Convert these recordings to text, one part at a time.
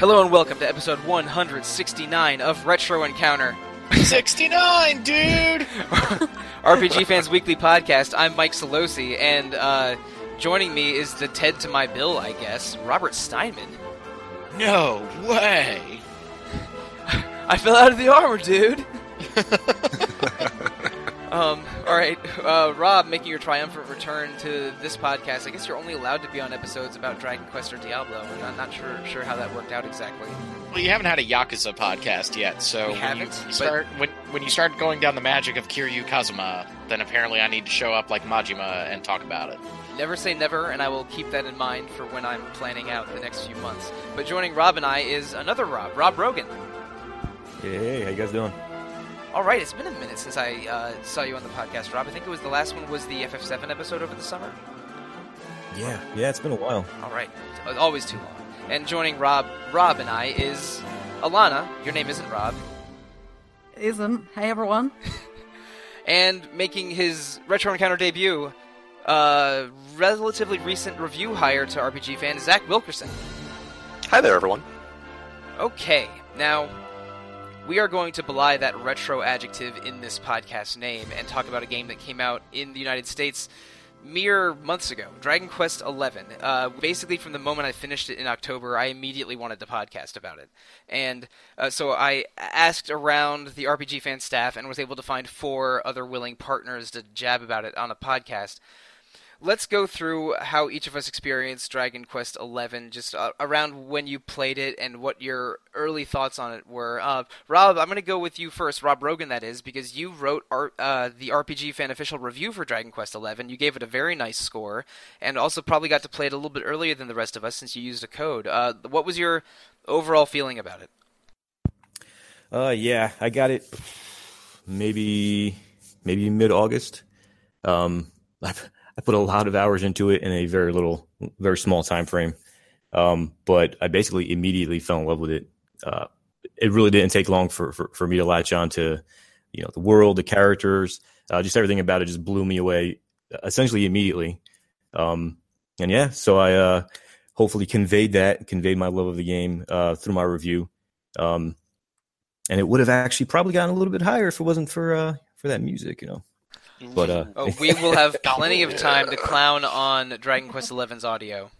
Hello and welcome to episode 169 of Retro Encounter, 69, dude! RPG Fans Weekly Podcast. I'm Mike Sollosi, and uh, joining me is the Ted to my Bill, I guess, Robert Steinman. No way! I fell out of the armor, dude. um, all right, uh, Rob, making your triumphant return to this podcast. I guess you're only allowed to be on episodes about Dragon Quest or Diablo. I'm not, not sure sure how that worked out exactly. Well, you haven't had a Yakuza podcast yet, so We when haven't, you start when when you start going down the magic of Kiryu Kazuma, then apparently I need to show up like Majima and talk about it. Never say never, and I will keep that in mind for when I'm planning out the next few months. But joining Rob and I is another Rob, Rob Rogan. Hey, hey, how you guys doing? All right, it's been a minute since I uh, saw you on the podcast, Rob. I think it was the last one was the FF7 episode over the summer. Yeah, yeah, it's been a while. All right, always too long. And joining Rob, Rob and I is Alana. Your name isn't Rob. Isn't. Hey everyone. And making his Retro Encounter debut, uh, relatively recent review hire to RPG fan, Zach Wilkerson. Hi there, everyone. Okay, now we are going to belie that retro adjective in this podcast name and talk about a game that came out in the United States mere months ago Dragon Quest XI. Uh, basically, from the moment I finished it in October, I immediately wanted to podcast about it. And uh, so I asked around the RPG fan staff and was able to find four other willing partners to jab about it on a podcast let's go through how each of us experienced Dragon Quest XI, just uh, around when you played it and what your early thoughts on it were. Uh, Rob, I'm going to go with you first, Rob Rogan, that is, because you wrote our, uh, the RPG fan official review for Dragon Quest XI. You gave it a very nice score, and also probably got to play it a little bit earlier than the rest of us since you used a code. Uh, what was your overall feeling about it? Uh, yeah, I got it maybe maybe mid August. Um, I I put a lot of hours into it in a very little, very small time frame. Um, but I basically immediately fell in love with it. Uh, it really didn't take long for, for, for me to latch on to, you know, the world, the characters, uh, just everything about it just blew me away essentially immediately. Um, and yeah, so I, uh, hopefully conveyed that, conveyed my love of the game, uh, through my review. Um, and it would have actually probably gotten a little bit higher if it wasn't for, uh, for that music, you know. But uh, Oh, we will have plenty of time to clown on Dragon Quest XI's audio.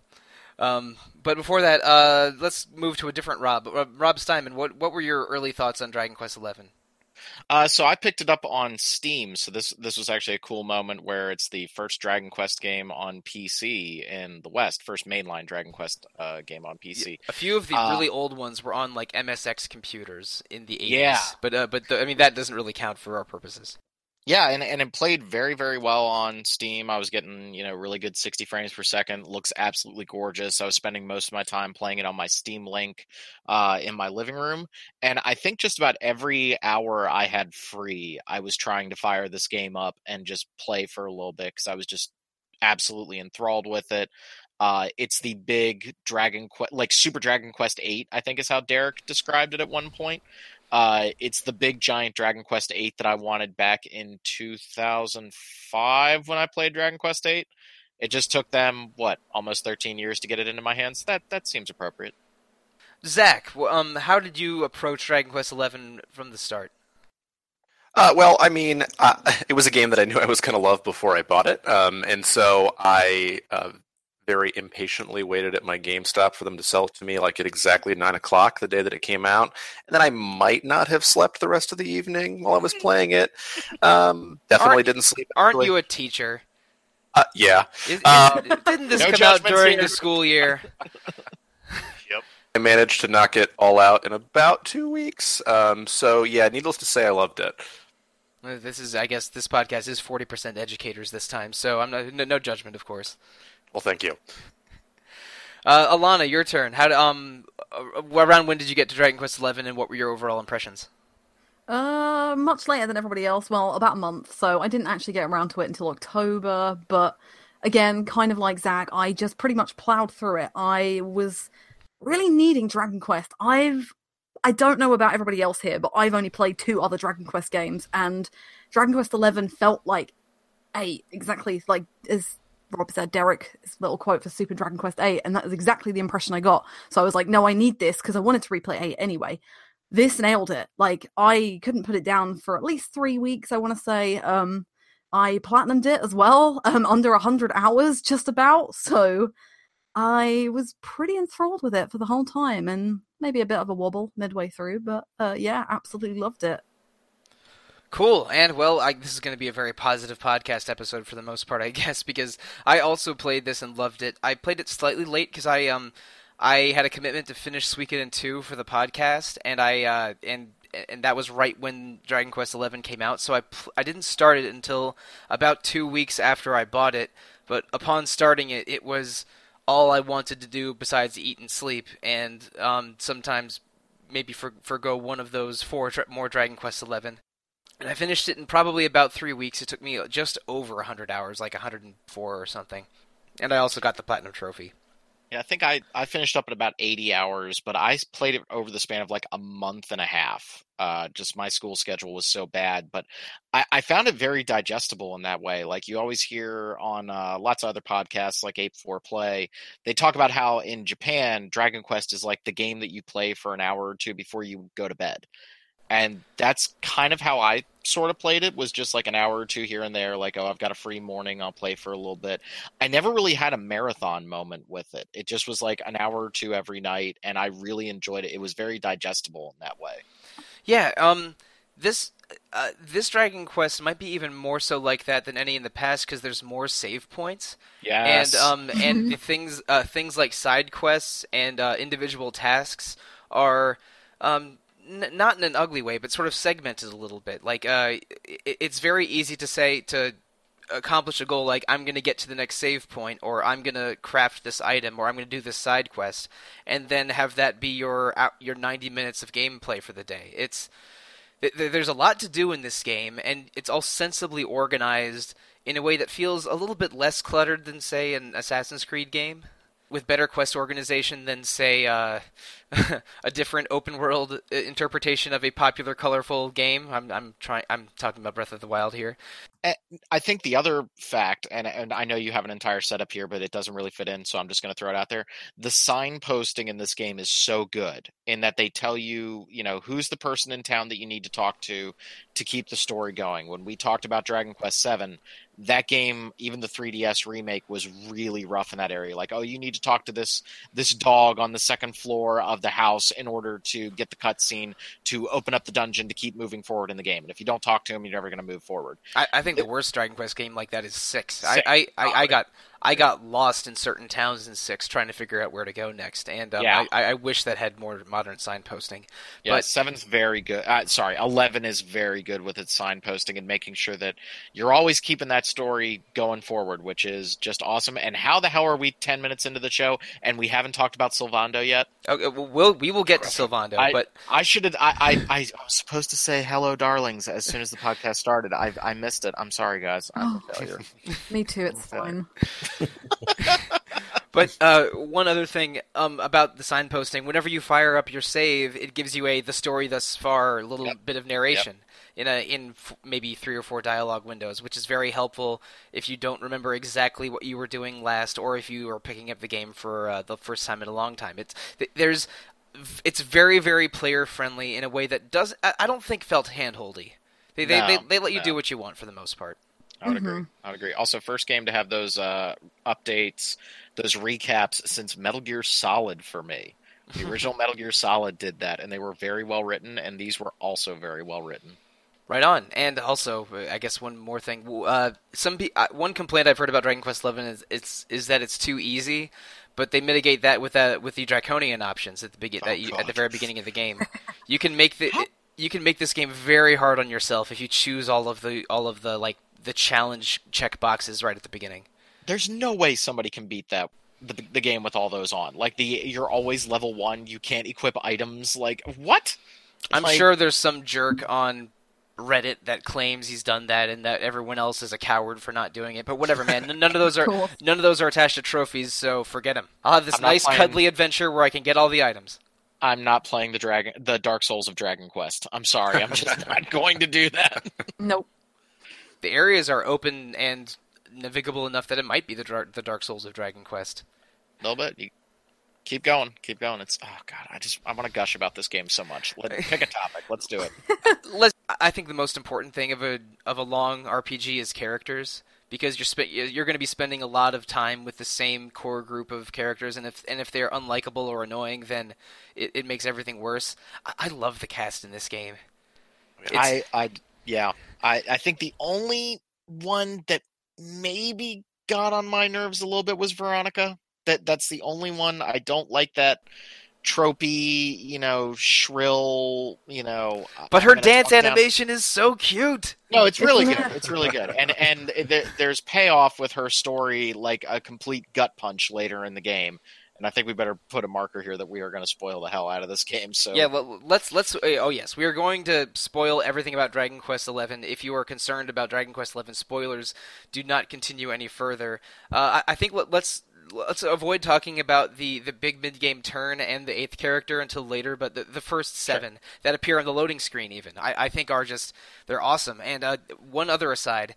Um, but before that, uh, let's move to a different Rob. Rob, Rob Steinman, what what were your early thoughts on Dragon Quest XI? Uh, so I picked it up on Steam. So this this was actually a cool moment where it's the first Dragon Quest game on PC in the West, first mainline Dragon Quest uh, game on PC. A few of the Uh, really old ones were on like MSX computers in the 80s. Yeah. But uh, but the, I mean that doesn't really count for our purposes. Yeah, and, and it played very, very well on Steam. I was getting, you know, really good 60 frames per second. Looks absolutely gorgeous. I was spending most of my time playing it on my Steam Link uh, in my living room. And I think just about every hour I had free, I was trying to fire this game up and just play for a little bit because I was just absolutely enthralled with it. Uh, it's the big Dragon Quest, like Super Dragon Quest 8, I think is how Derek described it at one point. Uh, it's the big giant Dragon Quest VIII that I wanted back in 2005 when I played Dragon Quest VIII. It just took them what almost 13 years to get it into my hands. That that seems appropriate. Zach, um, how did you approach Dragon Quest XI from the start? Uh, well, I mean, uh, it was a game that I knew I was going to love before I bought it, um, and so I uh, very impatiently waited at my GameStop for them to sell it to me, like at exactly nine o'clock the day that it came out. And then I might not have slept the rest of the evening while I was playing it. Um, definitely Aren't- didn't sleep. Aren't actually. you a teacher? Uh, yeah, Is, Uh, is- didn't this No come out during here. the school year? Yep. I managed to knock it all out in about two weeks. Um, so yeah, needless to say, I loved it. This is, I guess, this podcast is forty percent educators this time, so I'm not, no, no judgment, of course. Well, thank you. Uh, Alana, your turn. How, um, uh, around when did you get to Dragon Quest XI, and what were your overall impressions? Uh, much later than everybody else. Well, about a month. So I didn't actually get around to it until October. But again, kind of like Zach, I just pretty much plowed through it. I was really needing Dragon Quest. I've I don't know about everybody else here, but I've only played two other Dragon Quest games, and Dragon Quest Eleven felt like eight exactly like as Rob said, Derek's little quote for Super Dragon Quest VIII, and that was exactly the impression I got. So I was like, no, I need this because I wanted to replay 8 anyway. This nailed it. Like I couldn't put it down for at least three weeks. I want to say. Um, I platinumed it as well, um, under hundred hours, just about. So I was pretty enthralled with it for the whole time, and maybe a bit of a wobble midway through, but uh, yeah, absolutely loved it. Cool. And well, I, this is going to be a very positive podcast episode for the most part, I guess, because I also played this and loved it. I played it slightly late because I um I had a commitment to finish Suikoden 2 for the podcast, and I uh, and and that was right when Dragon Quest XI came out. So I pl- I didn't start it until about two weeks after I bought it. But upon starting it, it was all I wanted to do besides eat and sleep, and um, sometimes maybe for forgo one of those four more Dragon Quest XI. And I finished it in probably about three weeks. It took me just over 100 hours, like 104 or something. And I also got the Platinum Trophy. Yeah, I think I, I finished up at about 80 hours, but I played it over the span of like a month and a half. Uh, just my school schedule was so bad, but I, I found it very digestible in that way. Like you always hear on uh, lots of other podcasts, like Ape 4 Play, they talk about how in Japan, Dragon Quest is like the game that you play for an hour or two before you go to bed and that's kind of how I sort of played it was just like an hour or two here and there like oh I've got a free morning I'll play for a little bit. I never really had a marathon moment with it. It just was like an hour or two every night and I really enjoyed it. It was very digestible in that way. Yeah, um this uh, this Dragon Quest might be even more so like that than any in the past because there's more save points. Yes. And um and things uh, things like side quests and uh, individual tasks are um n- not in an ugly way, but sort of segmented a little bit. Like, uh, it- it's very easy to say to accomplish a goal like I'm going to get to the next save point, or I'm going to craft this item, or I'm going to do this side quest, and then have that be your your 90 minutes of gameplay for the day. It's there's a lot to do in this game, and it's all sensibly organized in a way that feels a little bit less cluttered than, say, an Assassin's Creed game, with better quest organization than, say, uh, a different open world uh, interpretation of a popular colorful game. I'm I'm trying I'm talking about Breath of the Wild here. I think the other fact, and and I know you have an entire setup here, but it doesn't really fit in, so I'm just going to throw it out there. The signposting in this game is so good in that they tell you, you know, who's the person in town that you need to talk to to keep the story going. When we talked about Dragon Quest VII, that game, even the 3DS remake, was really rough in that area. Like, oh, you need to talk to this this dog on the second floor of the house in order to get the cutscene to open up the dungeon to keep moving forward in the game. And if you don't talk to him, you're never going to move forward. I, I think the worst Dragon Quest game like that is six. six. I, I, I, I, got I got lost in certain towns in six trying to figure out where to go next, and um, yeah. I, I, wish that had more modern signposting. Yeah, but seven's very good. Uh, sorry, eleven is very good with its signposting and making sure that you're always keeping that story going forward, which is just awesome. And how the hell are we ten minutes into the show and we haven't talked about Sylvando yet? Okay, we'll we will get to Sylvando, I, but I should have. I, I, I was supposed to say hello, darlings, as soon as the podcast started. I I missed it. I'm sorry, guys. I'm oh, a failure. Me too. It's fine. but uh, one other thing um, about the signposting: whenever you fire up your save, it gives you a the story thus far little yep. bit of narration. Yep. In a in f- maybe three or four dialogue windows, which is very helpful if you don't remember exactly what you were doing last, or if you are picking up the game for uh, the first time in a long time. It's there's it's very very player friendly in a way that does I don't think felt handholdy. They they, no, they, they let you no. do what you want for the most part. I would mm-hmm. agree. I would agree. Also, first game to have those uh, updates, those recaps since Metal Gear Solid for me. The original Metal Gear Solid did that, and they were very well written, and these were also very well written. Right on. And also, I guess one more thing. Uh, some uh, one complaint I've heard about Dragon Quest XI is it's is that it's too easy, but they mitigate that with that with the draconian options at the begin oh, at the very beginning of the game. You can make the you can make this game very hard on yourself if you choose all of the all of the like the challenge check boxes right at the beginning. There's no way somebody can beat that the, the game with all those on. Like the you're always level one. You can't equip items. Like what? I'm like, sure there's some jerk on Reddit that claims he's done that and that everyone else is a coward for not doing it. But whatever, man. None of those are cool. none of those are attached to trophies, so forget him. I'll have this I'm nice cuddly adventure where I can get all the items. I'm not playing the Dragon the Dark Souls of Dragon Quest. I'm sorry. I'm just not going to do that. Nope the areas are open and navigable enough that it might be the Dar- the Dark Souls of Dragon Quest. A little bit. You keep going, keep going. It's oh god, I just I want to gush about this game so much. Let pick a topic. Let's do it. Let's, I think the most important thing of a of a long RPG is characters because you're spe- you're going to be spending a lot of time with the same core group of characters, and if and if they're unlikable or annoying, then it, it makes everything worse. I, I love the cast in this game. It's- I I yeah. I I think the only one that maybe got on my nerves a little bit was Veronica. That that's the only one I don't like that tropey, you know, shrill, you know. But her dance talk down- animation is so cute. No, it's really good. It's really good, and and there, there's payoff with her story, like a complete gut punch later in the game. And I think we better put a marker here that we are going to spoil the hell out of this game. So Yeah, well, let's let's. uh, Oh yes, we are going to spoil everything about Dragon Quest XI. If you are concerned about Dragon Quest XI spoilers, do not continue any further. Uh, I, I think let, let's let's avoid talking about the the big mid game turn and the eighth character until later. But the the first seven that appear on the loading screen, even I, I think are just they're awesome. And uh, one other aside.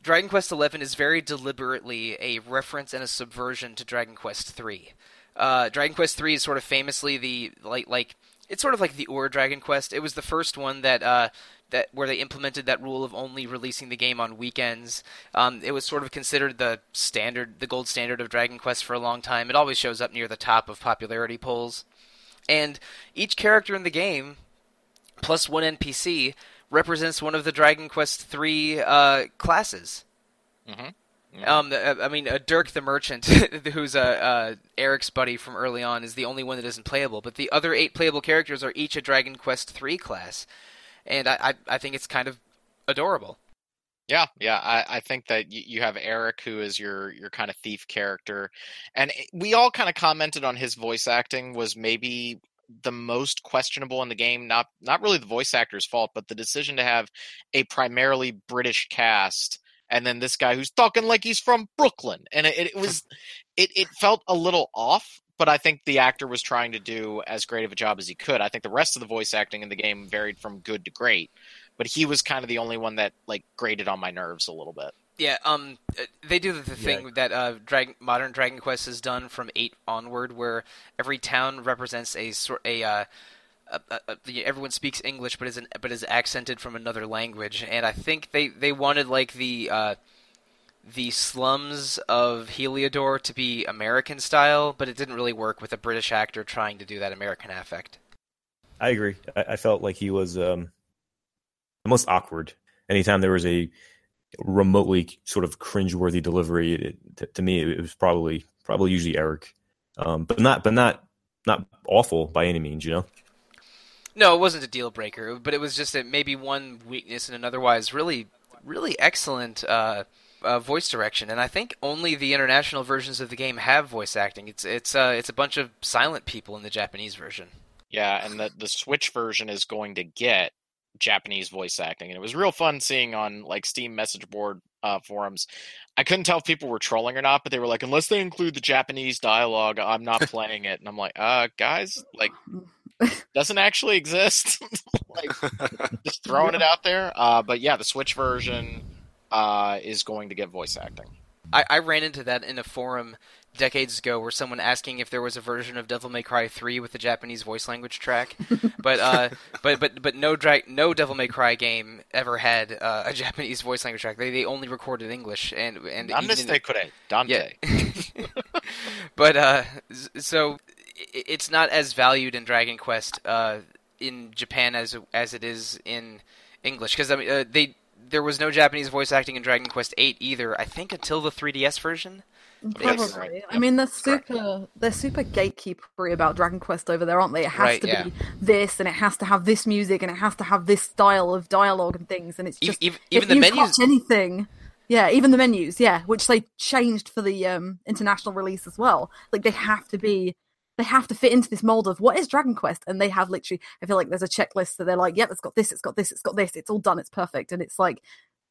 Dragon Quest XI is very deliberately a reference and a subversion to Dragon Quest III. Uh, Dragon Quest III is sort of famously the like like it's sort of like the Ur Dragon Quest. It was the first one that uh, that where they implemented that rule of only releasing the game on weekends. Um, it was sort of considered the standard, the gold standard of Dragon Quest for a long time. It always shows up near the top of popularity polls, and each character in the game, plus one NPC, represents one of the Dragon Quest III uh, classes. Mhm. Um, uh, I mean, uh, Dirk the Merchant, who's uh, uh, Eric's buddy from early on, is the only one that isn't playable. But the other eight playable characters are each a Dragon Quest III class, and I, I, I think it's kind of adorable. Yeah, yeah. I, I think that you, you have Eric, who is your your kind of thief character, and we all kind of commented on his voice acting was maybe the most questionable in the game. Not not really the voice actor's fault, but the decision to have a primarily British cast, and then this guy who's talking like he's from Brooklyn, and it, it was it it felt a little off. But I think the actor was trying to do as great of a job as he could. I think the rest of the voice acting in the game varied from good to great but he was kind of the only one that like grated on my nerves a little bit. Yeah, um, uh, they do the, the thing Yeah. that uh, Dragon, modern Dragon Quest has done from eight onward, where every town represents a sort a. Uh, a, a, a, everyone speaks English, but is an, but is accented from another language, and I think they, they wanted like the uh, the slums of Heliodor to be American style, but it didn't really work with a British actor trying to do that American affect. I agree. I, I felt like he was um, the most awkward. Anytime there was a remotely sort of cringeworthy delivery, it, to, to me, it was probably probably usually Eric, um, but not but not not awful by any means. You know. No, it wasn't a deal breaker, but it was just a, maybe one weakness in an otherwise really, really excellent uh, uh, voice direction. And I think only the international versions of the game have voice acting. It's it's uh, it's a bunch of silent people in the Japanese version. Yeah, and the the Switch version is going to get Japanese voice acting, and it was real fun seeing on like Steam message board uh, forums. I couldn't tell if people were trolling or not, but they were like, "Unless they include the Japanese dialogue, I'm not playing it." And I'm like, "Uh, guys, like, doesn't actually exist." like, just throwing it out there. Uh, but yeah, the Switch version uh, is going to get voice acting. I, I ran into that in a forum decades ago where someone asking if there was a version of Devil May Cry 3 with the Japanese voice language track, but uh, but but but no dra- no Devil May Cry game ever had uh, a Japanese voice language track. They they only recorded English and and even in- Nandeste kure, Dante. Yeah. but uh, so i- it's not as valued in Dragon Quest uh, in Japan as as it is in English because I mean uh, they there was no Japanese voice acting in Dragon Quest 8 either. I think until the 3DS version. Probably. Yes. I mean, they're super. They're super gatekeepery about Dragon Quest over there, aren't they? It has Right, to yeah. be this, and it has to have this music, and it has to have this style of dialogue and things. And it's Ev- just ev- if even the you menus- touch anything. Yeah, even the menus, yeah, which they changed for the um, international release as well. Like they have to be, they have to fit into this mold of what is Dragon Quest, and they have literally. I feel like there's a checklist that they're like, yep, it's got this, it's got this, it's got this, it's all done, it's perfect, and it's like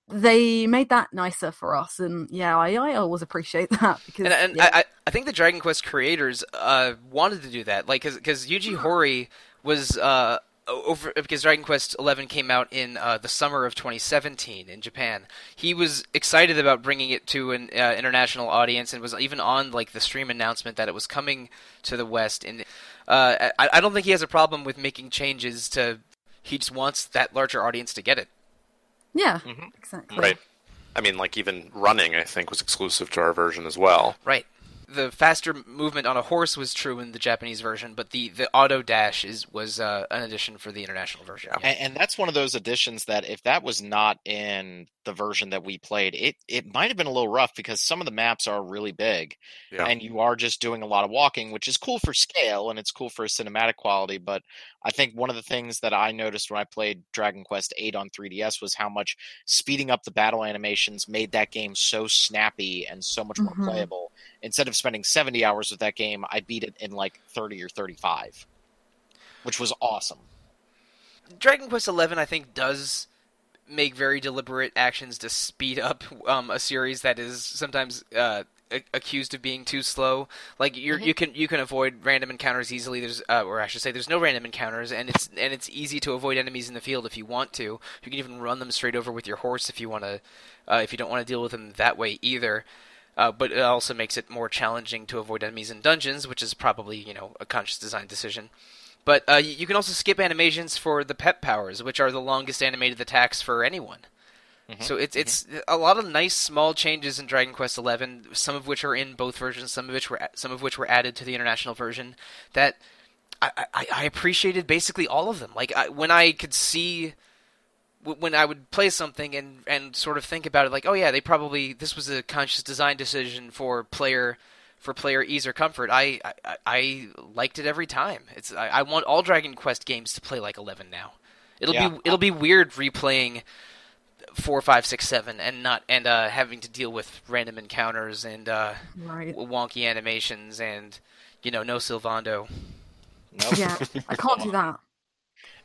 they made that nicer for us, and yeah, I, I always appreciate that because And, and yeah. I, I- I think the Dragon Quest creators uh, wanted to do that, like because Yuji Horii was uh, over because Dragon Quest XI came out in uh, the summer of 2017 in Japan. He was excited about bringing it to an uh, international audience and was even on like the stream announcement that it was coming to the West. And uh, I, I don't think he has a problem with making changes to. He just wants that larger audience to get it. Yeah, Mhm. exactly. Right. I mean, like even running, I think was exclusive to our version as well. Right. The faster movement on a horse was true in the Japanese version, but the, the auto dash is was uh, an addition for the international version. And, and that's one of those additions that if that was not in the version that we played, it it might have been a little rough because some of the maps are really big, Yeah. and you are just doing a lot of walking, which is cool for scale and it's cool for cinematic quality. But I think one of the things that I noticed when I played Dragon Quest VIII on 3DS was how much speeding up the battle animations made that game so snappy and so much more Mhm. playable. Instead of spending 70 hours with that game, I beat it in like 30 or 35, which was awesome. Dragon Quest XI, I think, does make very deliberate actions to speed up um, a series that is sometimes uh, a- accused of being too slow. Like you're, you can you can avoid random encounters easily. There's uh, or I should say, there's no random encounters, and it's and it's easy to avoid enemies in the field if you want to. You can even run them straight over with your horse if you want to, uh, if you don't want to deal with them that way either. Uh, but it also makes it more challenging to avoid enemies in dungeons, which is probably you know a conscious design decision. But uh, you can also skip animations for the pep powers, which are the longest animated attacks for anyone. So it's it's a lot of nice small changes in Dragon Quest XI, some of which are in both versions, some of which were some of which were added to the international version. That I, I, I appreciated basically all of them. Like I, when I could see when I would play something and and sort of think about it, like oh yeah, they probably this was a conscious design decision for player for player ease or comfort. I I, I liked it every time. It's I, I want all Dragon Quest games to play like Eleven now. It'll Yeah. be it'll be weird replaying four, five, six, seven, and not and uh, having to deal with random encounters and uh, Right. wonky animations and you know no Sylvando. Nope. Yeah, I can't do that.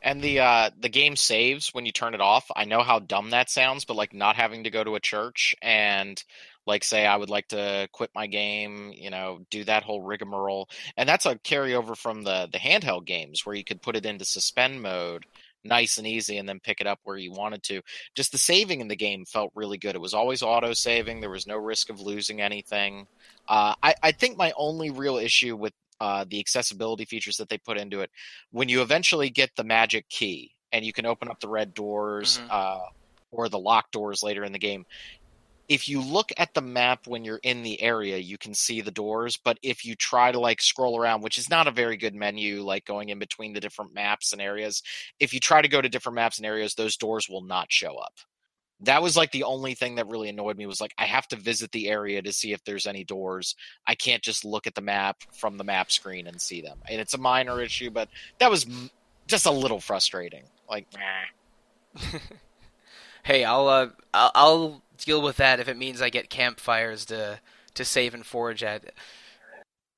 And the uh the game saves when you turn it off. I know how dumb that sounds, but like not having to go to a church and like say I would like to quit my game, you know, do that whole rigmarole. And that's a carryover from the the handheld games where you could put it into suspend mode nice and easy and then pick it up where you wanted to. Just the saving in the game felt really good. It was always auto saving. There was no risk of losing anything. Uh, I, I think my only real issue with uh, the accessibility features that they put into it when you eventually get the magic key and you can open up the red doors Mhm. uh, or the locked doors later in the game if you look at the map when you're in the area you can see the doors but if you try to like scroll around which is not a very good menu like going in between the different maps and areas if you try to go to different maps and areas those doors will not show up. That was like the only thing that really annoyed me was like i have to visit the area to see if there's any doors. I can't just look at the map from the map screen and see them. And it's a minor issue but that was just a little frustrating. Like. Hey, I'll uh, I'll, I'll deal with that if it means I get campfires to to save and forage at.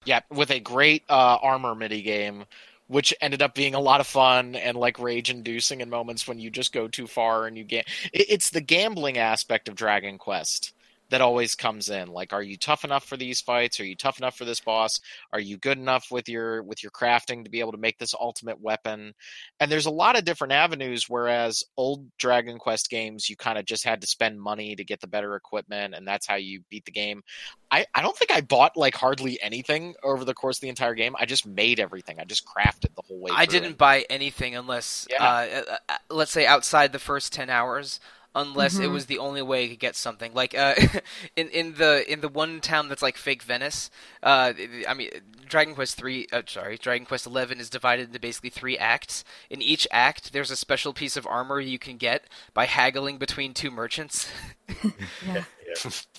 yeah with a great uh, armor mini game which ended up being a lot of fun and like rage inducing in moments when you just go too far and you get it's the gambling aspect of dragon quest that always comes in like are you tough enough for these fights are you tough enough for this boss are you good enough with your with your crafting to be able to make this ultimate weapon and there's a lot of different avenues whereas old dragon quest games you kind of just had to spend money to get the better equipment and that's how you beat the game I, I don't think I bought like hardly anything over the course of the entire game. I just made everything. I just crafted the whole way. I didn't it. buy anything unless, Yeah. uh, uh, uh, let's say, outside the first ten hours, unless it Mhm. was the only way to get something. Like uh, in in the in the one town that's like fake Venice. Uh, I mean, Dragon Quest three. Uh, sorry, Dragon Quest eleven is divided into basically three acts. In each act, there's a special piece of armor you can get by haggling between two merchants. Yeah,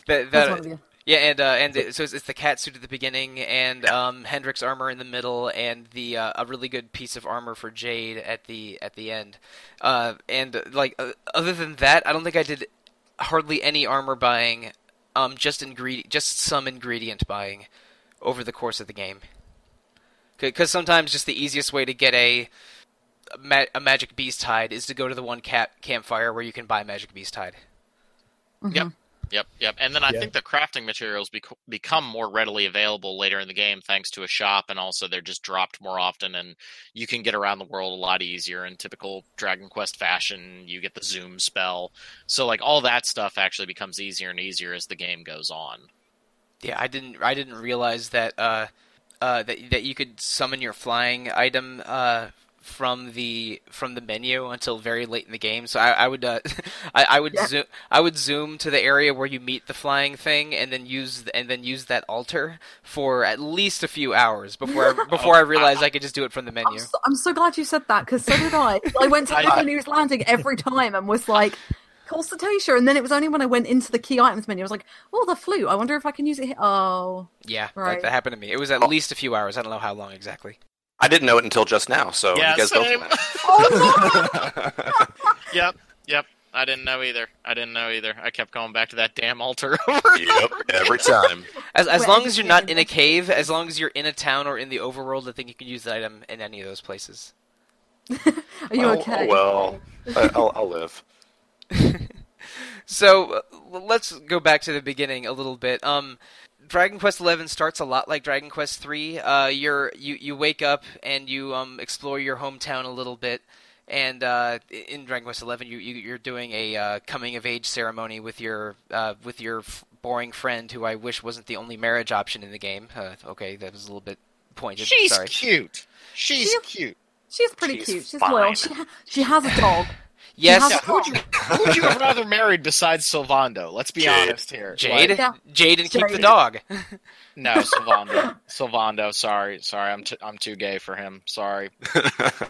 that, that's that, one of the. Yeah, and uh, and it, so it's, it's the cat suit at the beginning, and um, Hendrik's armor in the middle, and the uh, a really good piece of armor for Jade at the at the end. Uh, and uh, like uh, other than that, I don't think I did hardly any armor buying. Um, just ingredient, just some ingredient buying over the course of the game. Because sometimes just the easiest way to get a a, ma- a magic beast hide is to go to the one cap- campfire where you can buy magic beast hide. Yep. Yep, yep. And then I Yeah. think the crafting materials bec- become more readily available later in the game thanks to a shop, and also they're just dropped more often, and you can get around the world a lot easier in typical Dragon Quest fashion. You get the zoom spell, so like all that stuff actually becomes easier and easier as the game goes on. Yeah, I didn't I didn't realize that uh, uh, that that you could summon your flying item uh, from the from the menu until very late in the game. So I, I would uh, I, I would Yeah. zoom I would zoom to the area where you meet the flying thing, and then use and then use that altar for at least a few hours before I, before I realized I could just do it from the I'm menu. so, I'm so glad you said that because so did I. I went to I- Little News Landing every time and was like, call Cetacea. And then it was only when I went into the key items menu, I was like, oh, the flute. I wonder if I can use it here. Oh. Yeah, that, Right. that happened to me. It was at least a few hours. I don't know how long exactly. I didn't know it until just now, so Yeah, you guys same. both Oh, Yep, yep. I didn't know either. I didn't know either. I kept going back to that damn altar over Yep, over every time. As as long as you're not in a cave, as long as you're in a town or in the overworld, I think you can use the item in any of those places. Are you Oh, okay? well, I- I'll, I'll live. So uh, let's go back to the beginning a little bit. Um, Dragon Quest XI starts a lot like Dragon Quest III. Uh, you're you you wake up and you um explore your hometown a little bit. And uh, in Dragon Quest XI, you, you you're doing a uh, coming of age ceremony with your uh, with your f- boring friend, who I wish wasn't the only marriage option in the game. Uh, okay, that was a little bit pointed. She's Sorry. cute. She's She- cute. She's pretty She's cute. She's fine. loyal. She, ha- she has a dog. Yes, Yeah, who would you who would you have rather married besides Sylvando? Let's be Jade. honest here. Jade, Like, Yeah. Jade, and keep the dog. no, Sylvando. Sylvando. Sorry, sorry. I'm too, I'm too gay for him. Sorry.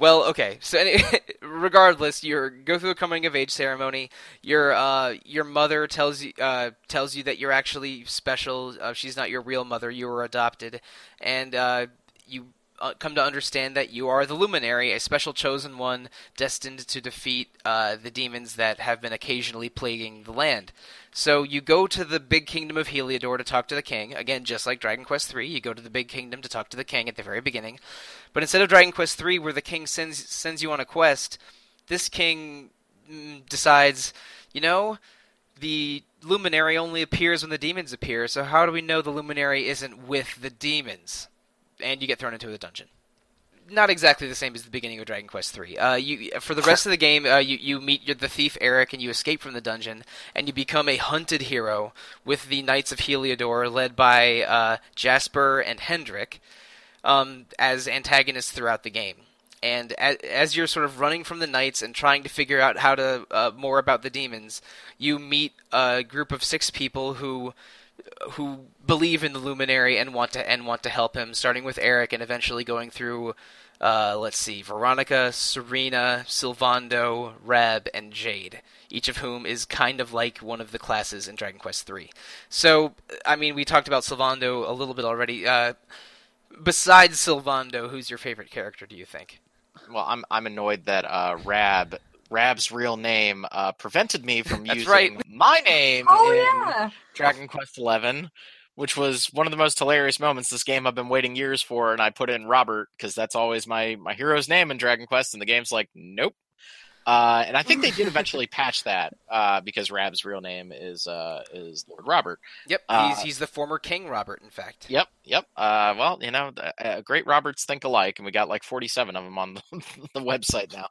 Well, okay. So, any, regardless, you go through the coming of age ceremony. Your uh, your mother tells you uh, tells you that you're actually special. Uh, she's not your real mother. You were adopted, and uh, you uh, come to understand that you are the Luminary, a special chosen one destined to defeat uh, the demons that have been occasionally plaguing the land. So you go to the big kingdom of Heliodor to talk to the king. Again, just like Dragon Quest III, you go to the big kingdom to talk to the king at the very beginning. But instead of Dragon Quest III, where the king sends sends you on a quest, this king mm, decides, you know, the luminary only appears when the demons appear. So how do we know the luminary isn't with the demons? And you get thrown into a dungeon. Not exactly the same as the beginning of Dragon Quest III. Uh, you for the rest of the game, uh, you you meet the thief Eric and you escape from the dungeon, and you become a hunted hero with the Knights of Heliodor, led by uh, Jasper and Hendrik um, as antagonists throughout the game. And as you're sort of running from the knights and trying to figure out how to uh, more about the demons, you meet a group of six people who who believe in the luminary and want to and want to help him. Starting with Eric and eventually going through, uh, let's see, Veronica, Serena, Sylvando, Rab, and Jade. Each of whom is kind of like one of the classes in Dragon Quest III. So, I mean, we talked about Sylvando a little bit already. Uh, besides Sylvando, who's your favorite character? Do you think? Well, I'm I'm annoyed that uh, Rab Rab's real name uh, prevented me from That's using right. my name Oh, in yeah. Dragon Quest Eleven, which was one of the most hilarious moments this game I've been waiting years for, and I put in Robert because that's always my my hero's name in Dragon Quest, and the game's like, nope. Uh, and I think they did eventually patch that uh, because Rab's real name is uh, is Lord Robert. Yep, Uh, he's he's the former King Robert, in fact. Yep, yep. Uh, well, you know, uh, great Roberts think alike, and we got like forty-seven of them on the, the website now.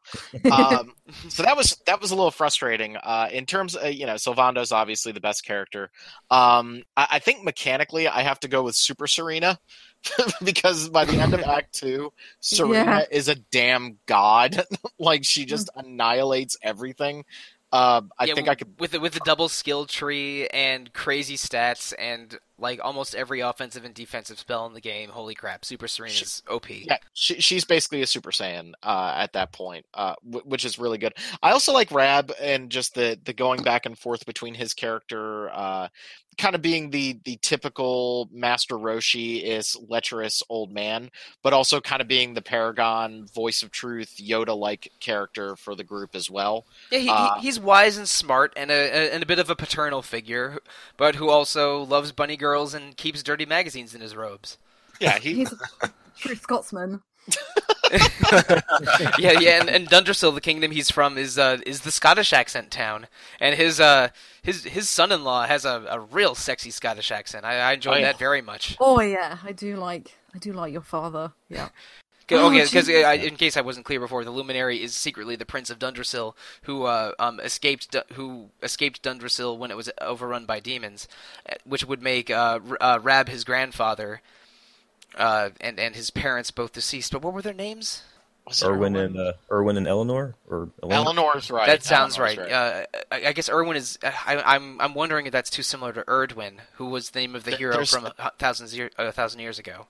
Um, so that was that was a little frustrating. Uh, in terms, of, you know, Sylvando's obviously the best character. Um, I, I think mechanically, I have to go with Super Serena because by the end of Act Two, Serena Yeah. is a damn god. like she just annihilates everything. Uh, I Yeah, think I could with the, with the double skill tree and crazy stats and like almost every offensive and defensive spell in the game. Holy crap! Super Serena's OP. Yeah, she, she's basically a Super Saiyan uh, at that point, uh, w- which is really good. I also like Rab and just the the going back and forth between his character, uh, kind of being the the typical Master Roshi is lecherous old man, but also kind of being the Paragon voice of truth Yoda like character for the group as well. Yeah, he, Uh, he, he's wise and smart and a, a and a bit of a paternal figure, but who also loves bunny girls and keeps dirty magazines in his robes. Yeah, he He's a true Scotsman. yeah, yeah, and, and Dundrasil, the kingdom he's from, is uh, is the Scottish accent town, and his uh his his son-in-law has a, a real sexy Scottish accent. I, I enjoy Oh, yeah. that very much. Oh yeah, I do like I do like your father. Yeah. Oh, Oh, because Jesus. in case I wasn't clear before, the Luminary is secretly the Prince of Dundrasil, who uh, um, escaped Du- who escaped Dundrasil when it was overrun by demons, uh, which would make uh, uh, Rab his grandfather, uh, and and his parents both deceased. But what were their names? Was Erwin Erwin? and uh, Erwin and Eleanor or Elena? Eleanor's right. that sounds Eleanor's right. Uh, I, I guess Erwin is. uh, I, I'm I'm wondering if that's too similar to Erdwin, who was the name of the There- hero there's- from a hu- thousands year, a thousand years ago.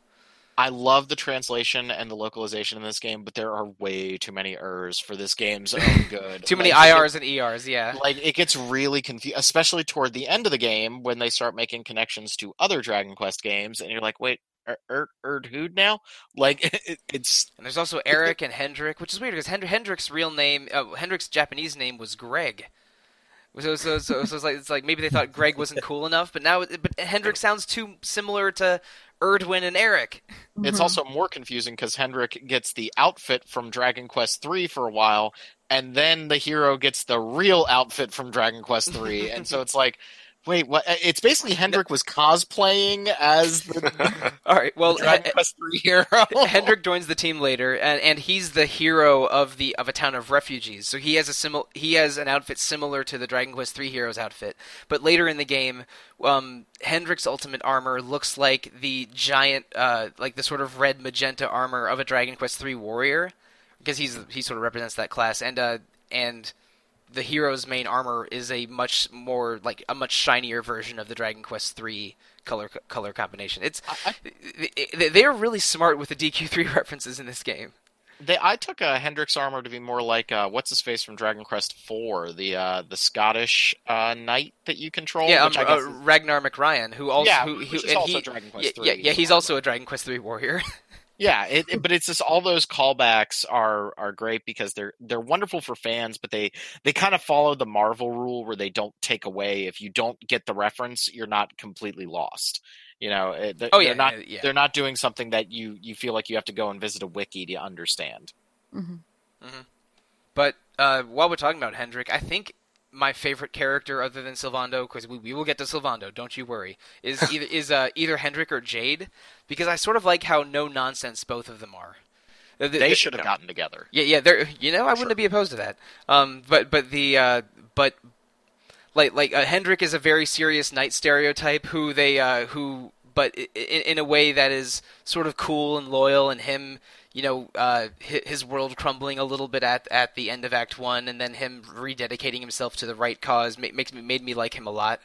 I love the translation and the localization in this game, but there are way too many ers for this game's own good. Too many Like, it IRs and ERs. Yeah. like it gets really confused especially toward the end of the game when they start making connections to other dragon quest games and you're like wait er, er, Erd Hood now like it, it's And there's also Eric and Hendrik, which is weird because Hend- Hendrik's real name, uh, Hendrik's Japanese name was Greg. So, so, so, so it's like it's like maybe they thought Greg wasn't cool enough, but now, but Hendrik sounds too similar to Erdwin and Eric. it's Mhm. also more confusing because Hendrik gets the outfit from Dragon Quest 3 for a while and then the hero gets the real outfit from Dragon Quest 3 and so it's like wait what it's basically Hendrik was cosplaying as the All right, well, Dragon Quest 3 hero Hendrik joins the team later, and, and he's the hero of the of a town of refugees. So he has a simil- he has an outfit similar to the Dragon Quest III hero's outfit. But later in the game, um, Hendrik's ultimate armor looks like the giant, uh, like the sort of red magenta armor of a Dragon Quest III warrior, because he's he sort of represents that class, and uh, and the hero's main armor is a much more like a much shinier version of the Dragon Quest III color color combination. It's I- they- they're really smart with the DQ3 references in this game. They, I took uh, Hendrik's armor to be more like uh, what's his face from Dragon Quest Four, the uh, the Scottish uh, knight that you control. yeah, um, I uh, Ragnar McRyan, who also Yeah, who, who also he, Dragon Quest yeah, yeah, 3 yeah, he's also a Dragon Quest III warrior. yeah, it, it- but it's just all those callbacks are are great because they're they're wonderful for fans, but they they kind of follow the Marvel rule where they don't take away if you don't get the reference, you're not completely lost. You know, it, they- Oh, they're yeah, not yeah, yeah. they're not doing something that you you feel like you have to go and visit a wiki to understand. Mhm. but uh, while we're talking about Hendrik, I think my favorite character other than Sylvando, because we, we will get to Sylvando, don't you worry, is either is uh, either Hendrik or Jade, because I sort of like how no nonsense both of them are. The- They should have gotten together. Yeah, yeah. There, you know, I wouldn't be opposed to that. Um, but but the uh, but like like uh, Hendrik is a very serious knight stereotype who they uh, who but i- i- in a way that is sort of cool and loyal, and him, you know, uh, his world crumbling a little bit at at the end of Act One, and then him rededicating himself to the right cause makes me made me like him a lot.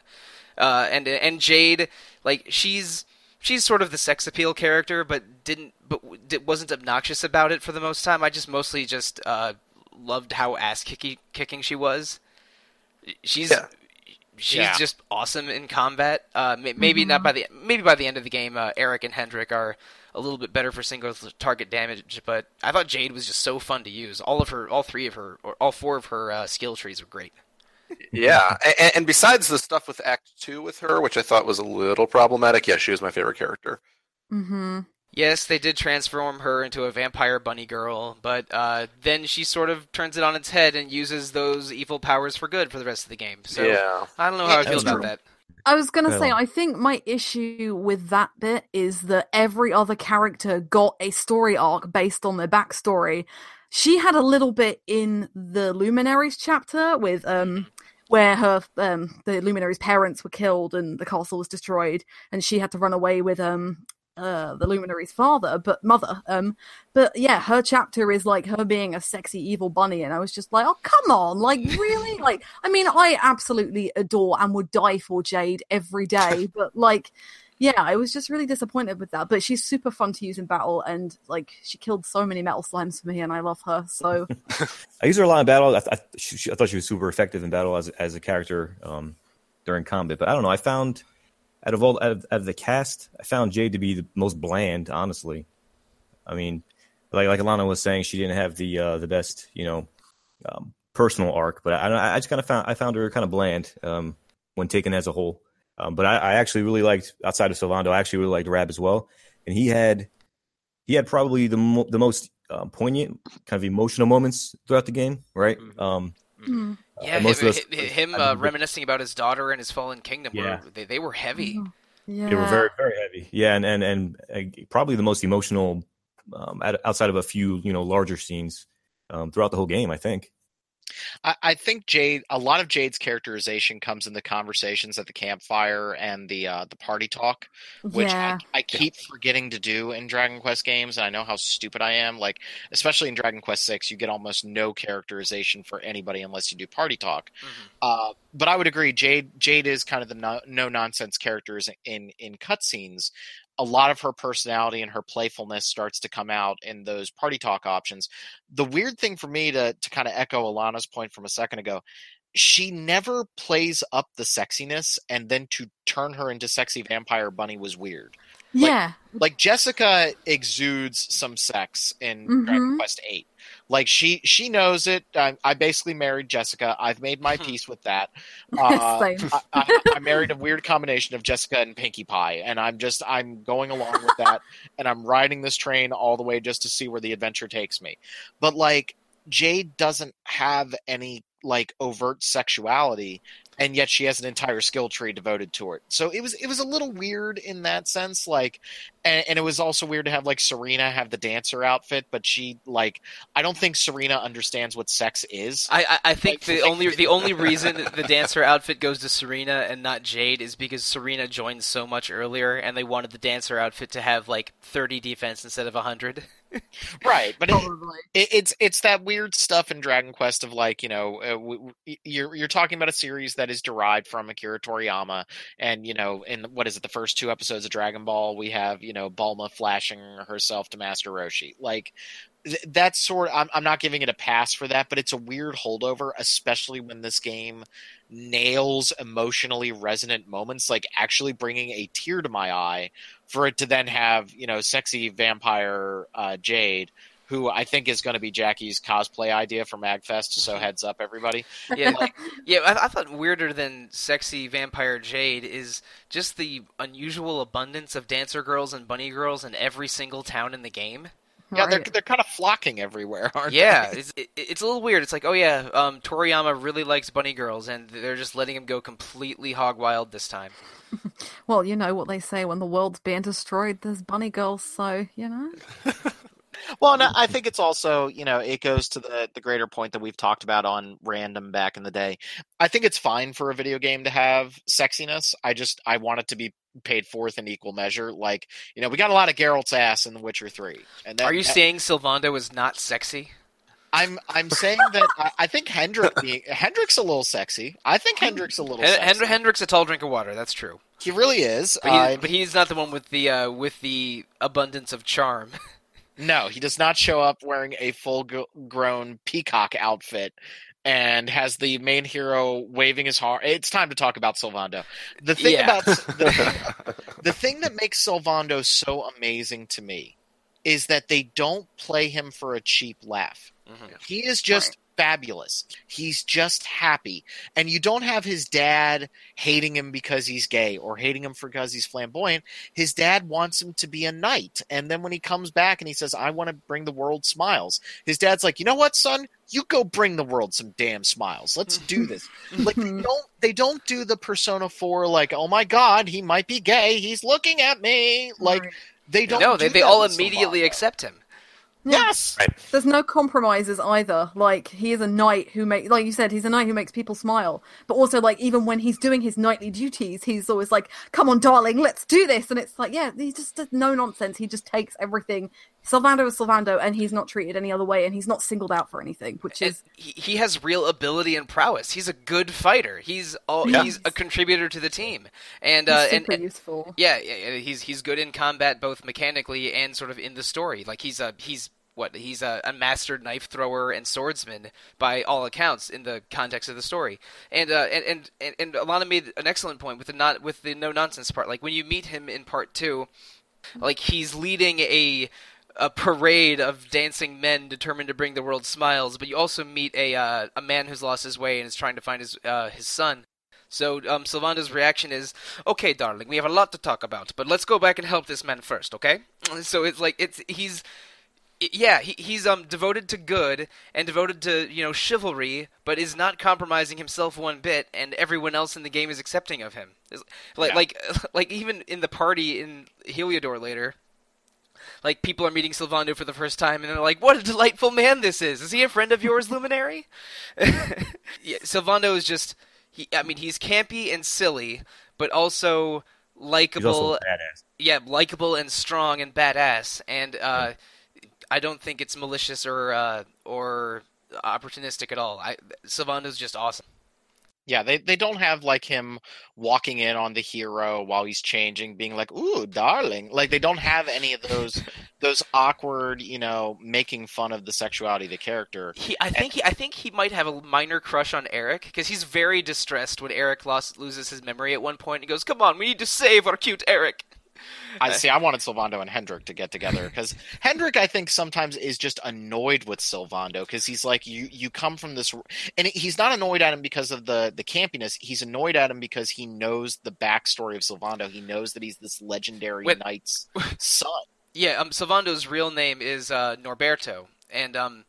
Uh, and and Jade, like she's she's sort of the sex appeal character, but didn't but w- wasn't obnoxious about it for the most time. I just mostly just uh, loved how ass kicky, kicking she was. She's Yeah. she's Yeah. just awesome in combat. Uh, may- maybe not by the maybe by the end of the game, uh, Eric and Hendrik are a little bit better for single target damage. But I thought Jade was just so fun to use. All of her, all three of her, or all four of her uh, skill trees were great. Yeah, and, and besides the stuff with Act Two with her, which I thought was a little problematic, yeah, she was my favorite character. Mm-hmm. Yes, they did transform her into a vampire bunny girl, but uh, then she sort of turns it on its head and uses those evil powers for good for the rest of the game. So yeah, I don't know how I feel about true. that. I was gonna say, I think my issue with that bit is that every other character got a story arc based on their backstory. She had a little bit in the Luminaries chapter with um where her um the Luminaries' parents were killed and the castle was destroyed, and she had to run away with um uh the luminary's father, but mother. Um, but yeah, her chapter is like her being a sexy evil bunny, and I was just like, oh come on, like really, like I mean, I absolutely adore and would die for Jade every day, but like, yeah, I was just really disappointed with that. But she's super fun to use in battle, and like she killed so many metal slimes for me, and I love her. So I use her a lot in battle. I, I, she, she- I thought she was super effective in battle as as a character um, during combat. But I don't know. I found out of all out of, out of the cast, I found Jade to be the most bland. Honestly, I mean, like like Alana was saying, she didn't have the uh, the best you know um, personal arc. But I I just kind of found I found her kind of bland um, when taken as a whole. Um, but I, I actually really liked outside of Sylvando. I actually really liked Rab as well, and he had he had probably the mo- the most uh, poignant, kind of emotional moments throughout the game, right? Mhm. Um, Hmm. Yeah, most him, of us- him uh, reminiscing about his daughter and his fallen kingdom. Yeah. Were, they, they were heavy. Yeah. They were very, very heavy. Yeah, and and and uh, probably the most emotional um, outside of a few, you know, larger scenes um, throughout the whole game. I think. I, I think Jade, a lot of Jade's characterization comes in the conversations at the campfire and the uh, the party talk, which yeah. I, I keep forgetting to do in Dragon Quest games, and I know how stupid I am. Like, especially in Dragon Quest Six, you get almost no characterization for anybody unless you do party talk. Mhm. Uh, but I would agree, Jade Jade is kind of the no, no nonsense characters in in cutscenes. A lot of her personality and her playfulness starts to come out in those party talk options. The weird thing for me to to kind of echo Alana's point from a second ago, she never plays up the sexiness, and then to turn her into sexy vampire bunny was weird. yeah. Like Jessica exudes some sex in Dragon Mhm. Quest Eight. Like she she knows it. I, I basically married Jessica. I've made my peace with that. Uh, I, I, I married a weird combination of Jessica and Pinkie Pie, and I'm just I'm going along with that, and I'm riding this train all the way just to see where the adventure takes me. But like Jade doesn't have any like overt sexuality, and yet she has an entire skill tree devoted to it. So it was it was a little weird in that sense, like, and, and it was also weird to have like Serena have the dancer outfit, but she like I don't think Serena understands what sex is. I, I, I think Like- the only the only reason the dancer outfit goes to Serena and not Jade is because Serena joined so much earlier, and they wanted the dancer outfit to have like 30 defense instead of 100. right, but it, it, it's it's that weird stuff in Dragon Quest of like you know uh, you're you're talking about a series that is derived from Akira Toriyama, and you know in what is it the first two episodes of Dragon Ball we have you know Bulma flashing herself to Master Roshi. Like th- that's sort I'm I'm not giving it a pass for that, but it's a weird holdover, especially when this game nails emotionally resonant moments, like actually bringing a tear to my eye, for it to then have you know sexy vampire uh, Jade, who I think is going to be Jackie's cosplay idea for Magfest. So heads up, everybody. Yeah, yeah. I, I thought weirder than sexy vampire Jade is just the unusual abundance of dancer girls and bunny girls in every single town in the game. Yeah, they're they're kind of flocking everywhere, aren't Yeah, they? it's, it, it's a little weird. It's like, oh yeah, um, Toriyama really likes bunny girls, and they're just letting him go completely hog wild this time. Well, you know what they say when the world's being destroyed, there's bunny girls, so, you know. Well, and I think it's also, you know, it goes to the the greater point that we've talked about on random back in the day. I think it's fine for a video game to have sexiness. I just I want it to be paid forth in equal measure. Like, you know, we got a lot of Geralt's ass in The Witcher Three. And that, Are you that- saying Sylvando is not sexy? I'm I'm saying that I, I think Hendrik being Hendrik's a little sexy. I think Hendrik's a little Hen- sexy. Hendrik's a tall drink of water. That's true, he really is. but, he, Uh, but he's not the one with the uh, with the abundance of charm. No, he does not show up wearing a full grown peacock outfit and has the main hero waving his heart. It's time to talk about Sylvando. The thing Yeah. about the, the thing that makes Sylvando so amazing to me is that they don't play him for a cheap laugh. Mhm. He is just fabulous. He's just happy. And you don't have his dad hating him because he's gay or hating him because he's flamboyant. His dad wants him to be a knight. And then when he comes back and he says, I want to bring the world smiles, his dad's like, you know what, son? You go bring the world some damn smiles. Let's do this. like they don't they don't do the persona 4 like, oh my god, he might be gay. He's looking at me. Like Right. they don't no, they, do they that all immediately Sylvando. accept him. Yes. There's no compromises either. Like he is a knight who make, like you said, he's a knight who makes people smile. But also, like even when he's doing his knightly duties, he's always like, "Come on, darling, let's do this." And it's like, yeah, he just does no nonsense. He just takes everything. Sylvando is Sylvando, and he's not treated any other way, and he's not singled out for anything, which is he, he has real ability and prowess. He's a good fighter. He's all, Yeah. he's a contributor to the team, and he's uh, and, super and useful. yeah, yeah, yeah, he's he's good in combat both mechanically and sort of in the story. Like he's a he's what he's a, a master knife thrower and swordsman by all accounts in the context of the story. And uh, and, and and Alana made an excellent point with the not with the no nonsense part. Like when you meet him in part two, like he's leading a a parade of dancing men determined to bring the world smiles, but you also meet a uh, a man who's lost his way and is trying to find his uh, his son. So um, Sylvando's reaction is, "Okay, darling, we have a lot to talk about, but let's go back and help this man first, okay?" So it's like it's he's yeah, he, he's um devoted to good and devoted to you know chivalry, but is not compromising himself one bit, and everyone else in the game is accepting of him. Like Yeah. like like even in the party in Heliodor later, like people are meeting Sylvando for the first time, and they're like, "What a delightful man this is! Is he a friend of yours, Luminary?" yeah, Sylvando is just he. I mean, he's campy and silly, but also likable yeah, likable and strong and badass, and uh, I don't think it's malicious or uh, or opportunistic at all. I Sylvando's just awesome. Yeah, they they don't have like him walking in on the hero while he's changing, being like, "Ooh, darling." Like they don't have any of those those awkward, you know, making fun of the sexuality of the character. He, I think he, I think he might have a minor crush on Eric because he's very distressed when Eric lost, loses his memory at one point. He goes, "Come on, we need to save our cute Eric." I see. I wanted Sylvando and Hendrik to get together because Hendrik, I think, sometimes is just annoyed with Sylvando because he's like, you you come from this, and he's not annoyed at him because of the the campiness. He's annoyed at him because he knows the backstory of Sylvando. He knows that he's this legendary Wait. knight's son. Yeah, um, Sylvando's real name is uh, Norberto, and um,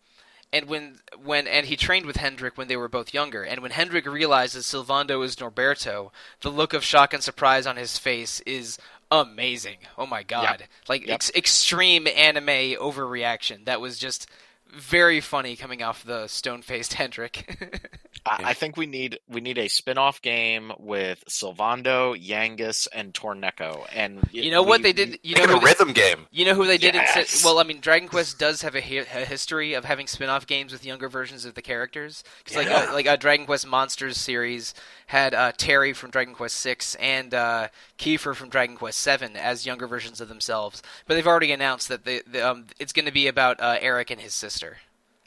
and when when and he trained with Hendrik when they were both younger. And when Hendrik realizes Sylvando is Norberto, the look of shock and surprise on his face is amazing. Oh my god! Like Yep. ex- extreme anime overreaction. That was just very funny coming off the stone-faced Hendrik. I, I think we need we need a spin-off game with Sylvando, Yangus, and Torneco. And you know what they did? You know Make it who a they- rhythm game. You know who they did? Yes! Instead, well, I mean, Dragon Quest does have a, a history of having spin-off games with younger versions of the characters. Because like Yeah. uh, like a Dragon Quest Monsters series had uh, Terry from Dragon Quest Six and uh, Kiefer from Dragon Quest Seven as younger versions of themselves. But they've already announced that they, the, um, it's going to be about uh, Eric and his sister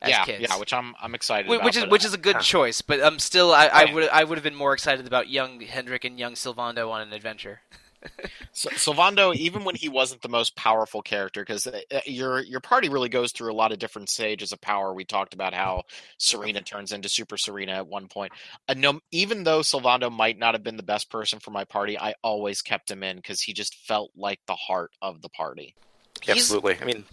as yeah, kids. yeah, which I'm I'm excited Wh- about. which is but- which is a good Huh. choice, but um, still, I, I would I would have been more excited about young Hendrik and young Sylvando on an adventure. So, Sylvando, even when he wasn't the most powerful character, because your your party really goes through a lot of different stages of power. We talked about how Serena turns into Super Serena at one point. Uh, no, even though Sylvando might not have been the best person for my party, I always kept him in because he just felt like the heart of the party. He's- Absolutely. I mean,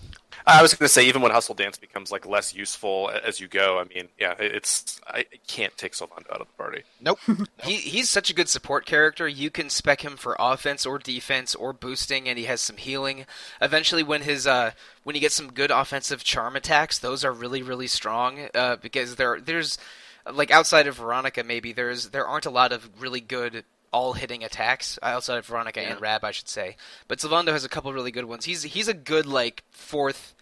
I was going to say even when Hustle Dance becomes like less useful as you go. I mean, yeah, it's I can't take Sylvando out of the party. Nope. He he's such a good support character. You can spec him for offense or defense or boosting, and he has some healing. Eventually, when his uh when he gets some good offensive charm attacks, those are really really strong. Uh, because there there's like outside of Veronica, maybe there's there aren't a lot of really good all hitting attacks outside of Veronica and Rab, I should say. But Sylvando has a couple really good ones. He's he's a good like fourth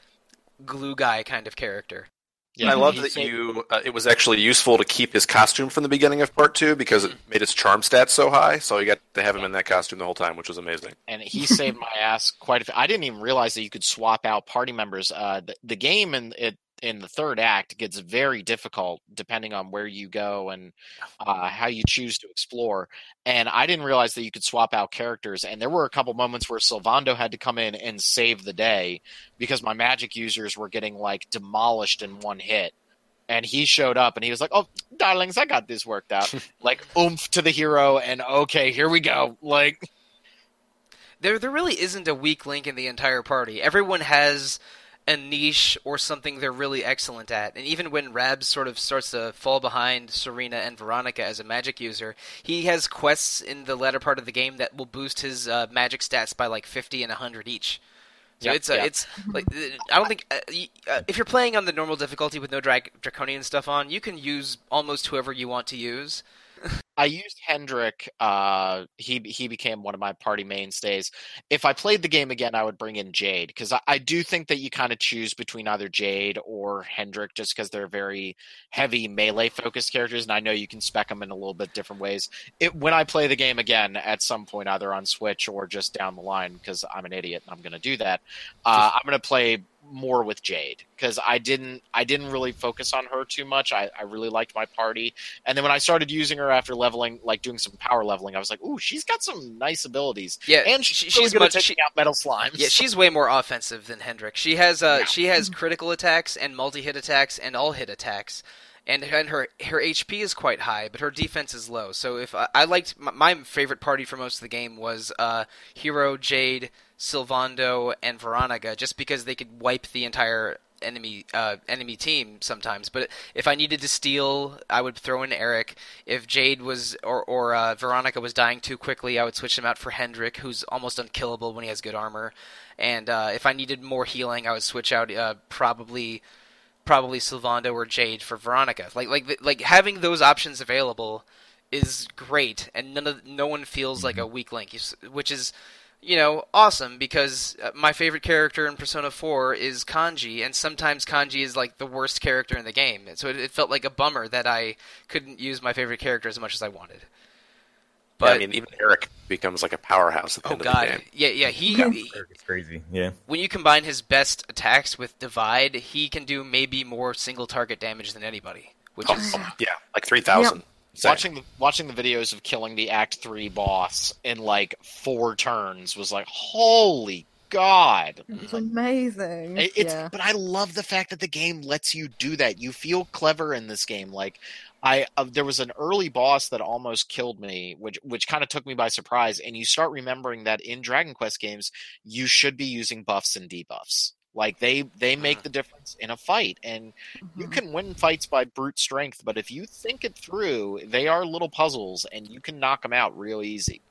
glue guy kind of character. Yeah, I love that you. Uh, it was actually useful to keep his costume from the beginning of part two because it made his charm stats so high. So you got to have him in that costume the whole time, which was amazing. and he saved my ass quite a bit. I didn't even realize that you could swap out party members. Uh, the, the game and it in the third act gets very difficult depending on where you go and uh, how you choose to explore. And I didn't realize that you could swap out characters. And there were a couple moments where Sylvando had to come in and save the day because my magic users were getting like demolished in one hit. And he showed up and he was like, "Oh, darlings, I got this worked out." like oomph to the hero, and okay, here we go. Like. there there really isn't a weak link in the entire party. Everyone has a niche or something they're really excellent at. And even when Rab's sort of starts to fall behind Serena and Veronica as a magic user, he has quests in the latter part of the game that will boost his uh, magic stats by like 50 and 100 each. So Yep, it's a, yep. it's like uh, I don't think uh, uh, if you're playing on the normal difficulty with no drag- draconian stuff on, you can use almost whoever you want to use. I used Hendrik. Uh, he he became one of my party mainstays. If I played the game again, I would bring in Jade because I, I do think that you kind of choose between either Jade or Hendrik just because they're very heavy melee focused characters, and I know you can spec them in a little bit different ways. It, when I play the game again at some point, either on Switch or just down the line, because I'm an idiot and I'm going to do that, uh, I'm going to play more with Jade because I didn't I didn't really focus on her too much. I, I really liked my party. And then when I started using her after leveling, like doing some power leveling, I was like, "Ooh, she's got some nice abilities." Yeah, and she- she's, really she's good much- at taking out metal slimes. Yeah, she's way more offensive than Hendrik. She has uh, Yeah. she has critical attacks and multi-hit attacks and all hit attacks, and and her her HP is quite high, but her defense is low. So if I, I liked my, my favorite party for most of the game was uh, Hero, Jade, Sylvando, and Veronica, just because they could wipe the entire enemy uh, enemy team sometimes. But if I needed to steal, I would throw in Eric. If Jade was or or uh, Veronica was dying too quickly, I would switch them out for Hendrik, who's almost unkillable when he has good armor. And uh, if I needed more healing, I would switch out uh, probably probably Sylvando or Jade for Veronica. Like like like having those options available is great, and none of no one feels like a weak link, which is you know, awesome because uh, my favorite character in Persona 4 is Kanji, and sometimes Kanji is like the worst character in the game. So it, it felt like a bummer that I couldn't use my favorite character as much as I wanted. But yeah, I mean, even Eric becomes like a powerhouse at the oh end god, of the game. yeah, yeah, he. It's crazy. Yeah. When you combine his best attacks with Divide, he can do maybe more single target damage than anybody. Which oh, is yeah, like three thousand. Yep. Watching the watching the videos of killing the Act Three boss in like four turns was like, holy god! It's amazing. It- It's yeah. but I love the fact that the game lets you do that. You feel clever in this game. Like I uh, there was an early boss that almost killed me, which which kind of took me by surprise. And you start remembering that in Dragon Quest games, you should be using buffs and debuffs. Like they they make the difference in a fight, and you Mhm. can win fights by brute strength. But if you think it through, they are little puzzles, and you can knock them out real easy.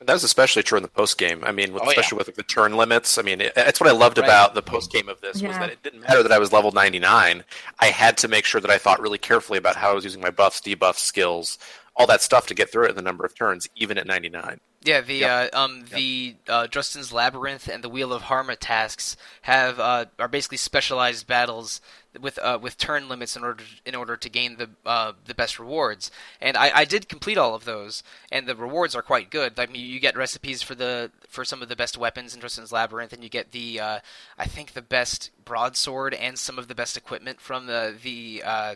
That was especially true in the post game. I mean, with, Oh, yeah. especially with the turn limits. I mean, it, that's what I loved Right. about the post game of this was that it didn't matter that I was level 99. I had to make sure that I thought really carefully about how I was using my buffs, debuffs, skills, all that stuff to get through it in the number of turns, even at 99. Yeah, the Yep. uh, um the uh, Drustan's Labyrinth and the Wheel of Harma tasks have uh, are basically specialized battles with uh, with turn limits in order in order to gain the uh, the best rewards. And I, I did complete all of those, and the rewards are quite good. I mean, you get recipes for the for some of the best weapons in Drustan's Labyrinth, and you get the uh, I think the best broadsword and some of the best equipment from the the uh,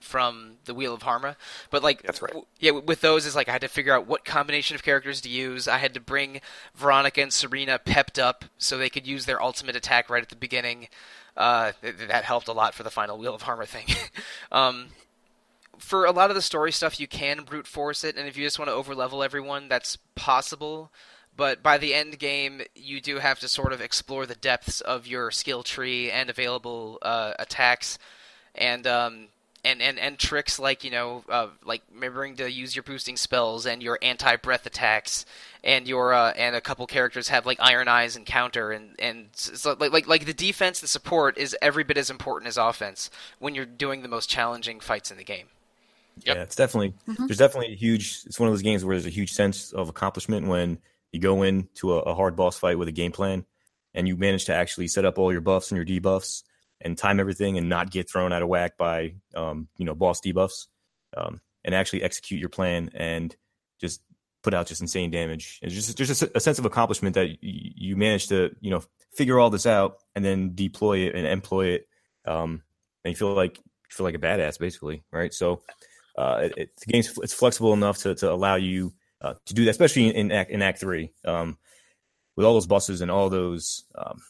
from the Wheel of Harma. But like, That's right. w- yeah, with those is like I had to figure out what combination of characters to use. I had to bring Veronica and Serena pepped up so they could use their ultimate attack right at the beginning. Uh, th- that helped a lot for the final Wheel of Harma thing. um, for a lot of the story stuff, you can brute force it, and if you just want to overlevel everyone, that's possible. But by the end game, you do have to sort of explore the depths of your skill tree and available uh, attacks, and um, and, and and tricks like you know uh, like remembering to use your boosting spells and your anti breath attacks and your uh, and a couple characters have like iron eyes and counter and and so like like like the defense the support is every bit as important as offense when you're doing the most challenging fights in the game. Yep. Yeah, it's definitely there's definitely a huge. It's one of those games where there's a huge sense of accomplishment when you go into a, a hard boss fight with a game plan, and you manage to actually set up all your buffs and your debuffs and time everything and not get thrown out of whack by um, you know boss debuffs, um, and actually execute your plan and just put out just insane damage. It's just there's a, a sense of accomplishment that y- you managed to you know figure all this out and then deploy it and employ it, um, and you feel like you feel like a badass basically, right? So uh, it, it, the game's it's flexible enough to, to allow you uh, to do that, especially in, in Act in Act Three, um, with all those bosses and all those um,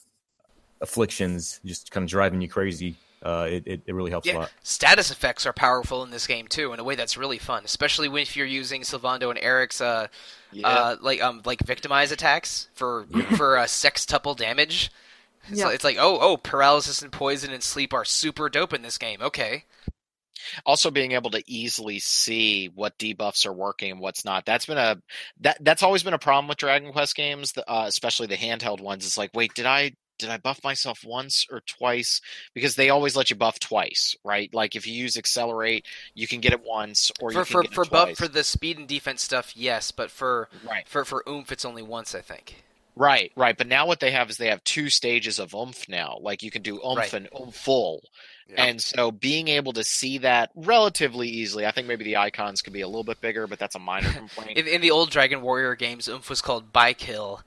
afflictions just kind of driving you crazy. Uh, it, it it really helps a lot. status effects are powerful in this game too, in a way that's really fun, especially when if you're using Sylvando and Eric's uh, Yeah. uh, like um like victimize attacks for for uh, sextuple damage. It's, Yeah. like, it's like oh oh paralysis and poison and sleep are super dope in this game. Okay, also being able to easily see what debuffs are working and what's not that's been a that that's always been a problem with dragon quest games uh, especially the handheld ones it's like wait did i did i buff myself once or twice because they always let you buff twice right like if you use accelerate you can get it once or for you can for get for it buff twice. for the speed and defense stuff, yes, but for right for for oomph, it's only once, I think. right right but now what they have is they have two stages of oomph now like you can do oomph Right. and oomph full Yeah. And so being able to see that relatively easily, I think maybe the icons could be a little bit bigger, but that's a minor complaint. In, in the old Dragon Warrior games, oomph was called Bikill,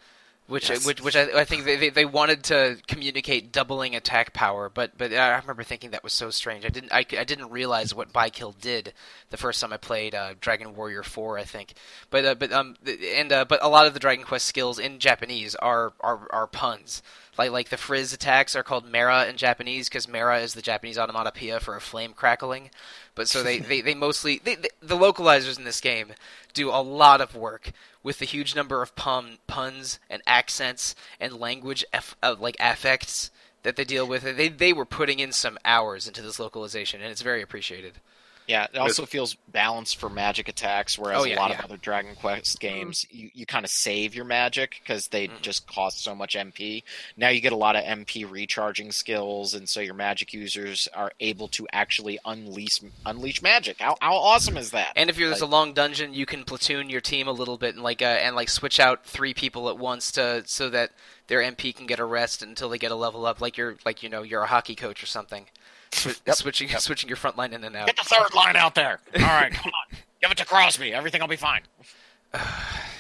which Yes. which which I, I think they, they wanted to communicate doubling attack power, but but I remember thinking that was so strange. I didn't I, I didn't realize what Bikill did the first time I played uh, Dragon Warrior Four, I think. But uh, but um and uh, but a lot of the Dragon Quest skills in Japanese are are are puns. like like the frizz attacks are called mera in Japanese because mera is the Japanese onomatopoeia for a flame crackling. But so they they, they mostly they, they, the localizers in this game do a lot of work with the huge number of pun, puns and accents and language eff, uh, like affects that they deal with. They they were putting in some hours into this localization, and it's very appreciated. Yeah, it also feels balanced for magic attacks, whereas Oh, yeah, a lot yeah. of other Dragon Quest games, you, you kind of save your magic because they Mhm. just cost so much MP. Now you get a lot of MP recharging skills, and so your magic users are able to actually unleash unleash magic. How how awesome is that? And if you're, there's a long dungeon, you can platoon your team a little bit and like uh, and like switch out three people at once to so that their MP can get a rest until they get a level up. Like you're like you know you're a hockey coach or something. Swi- switching switching your front line in and out. Get the third line out there. All right, come on, give it to Crosby. Everything will be fine.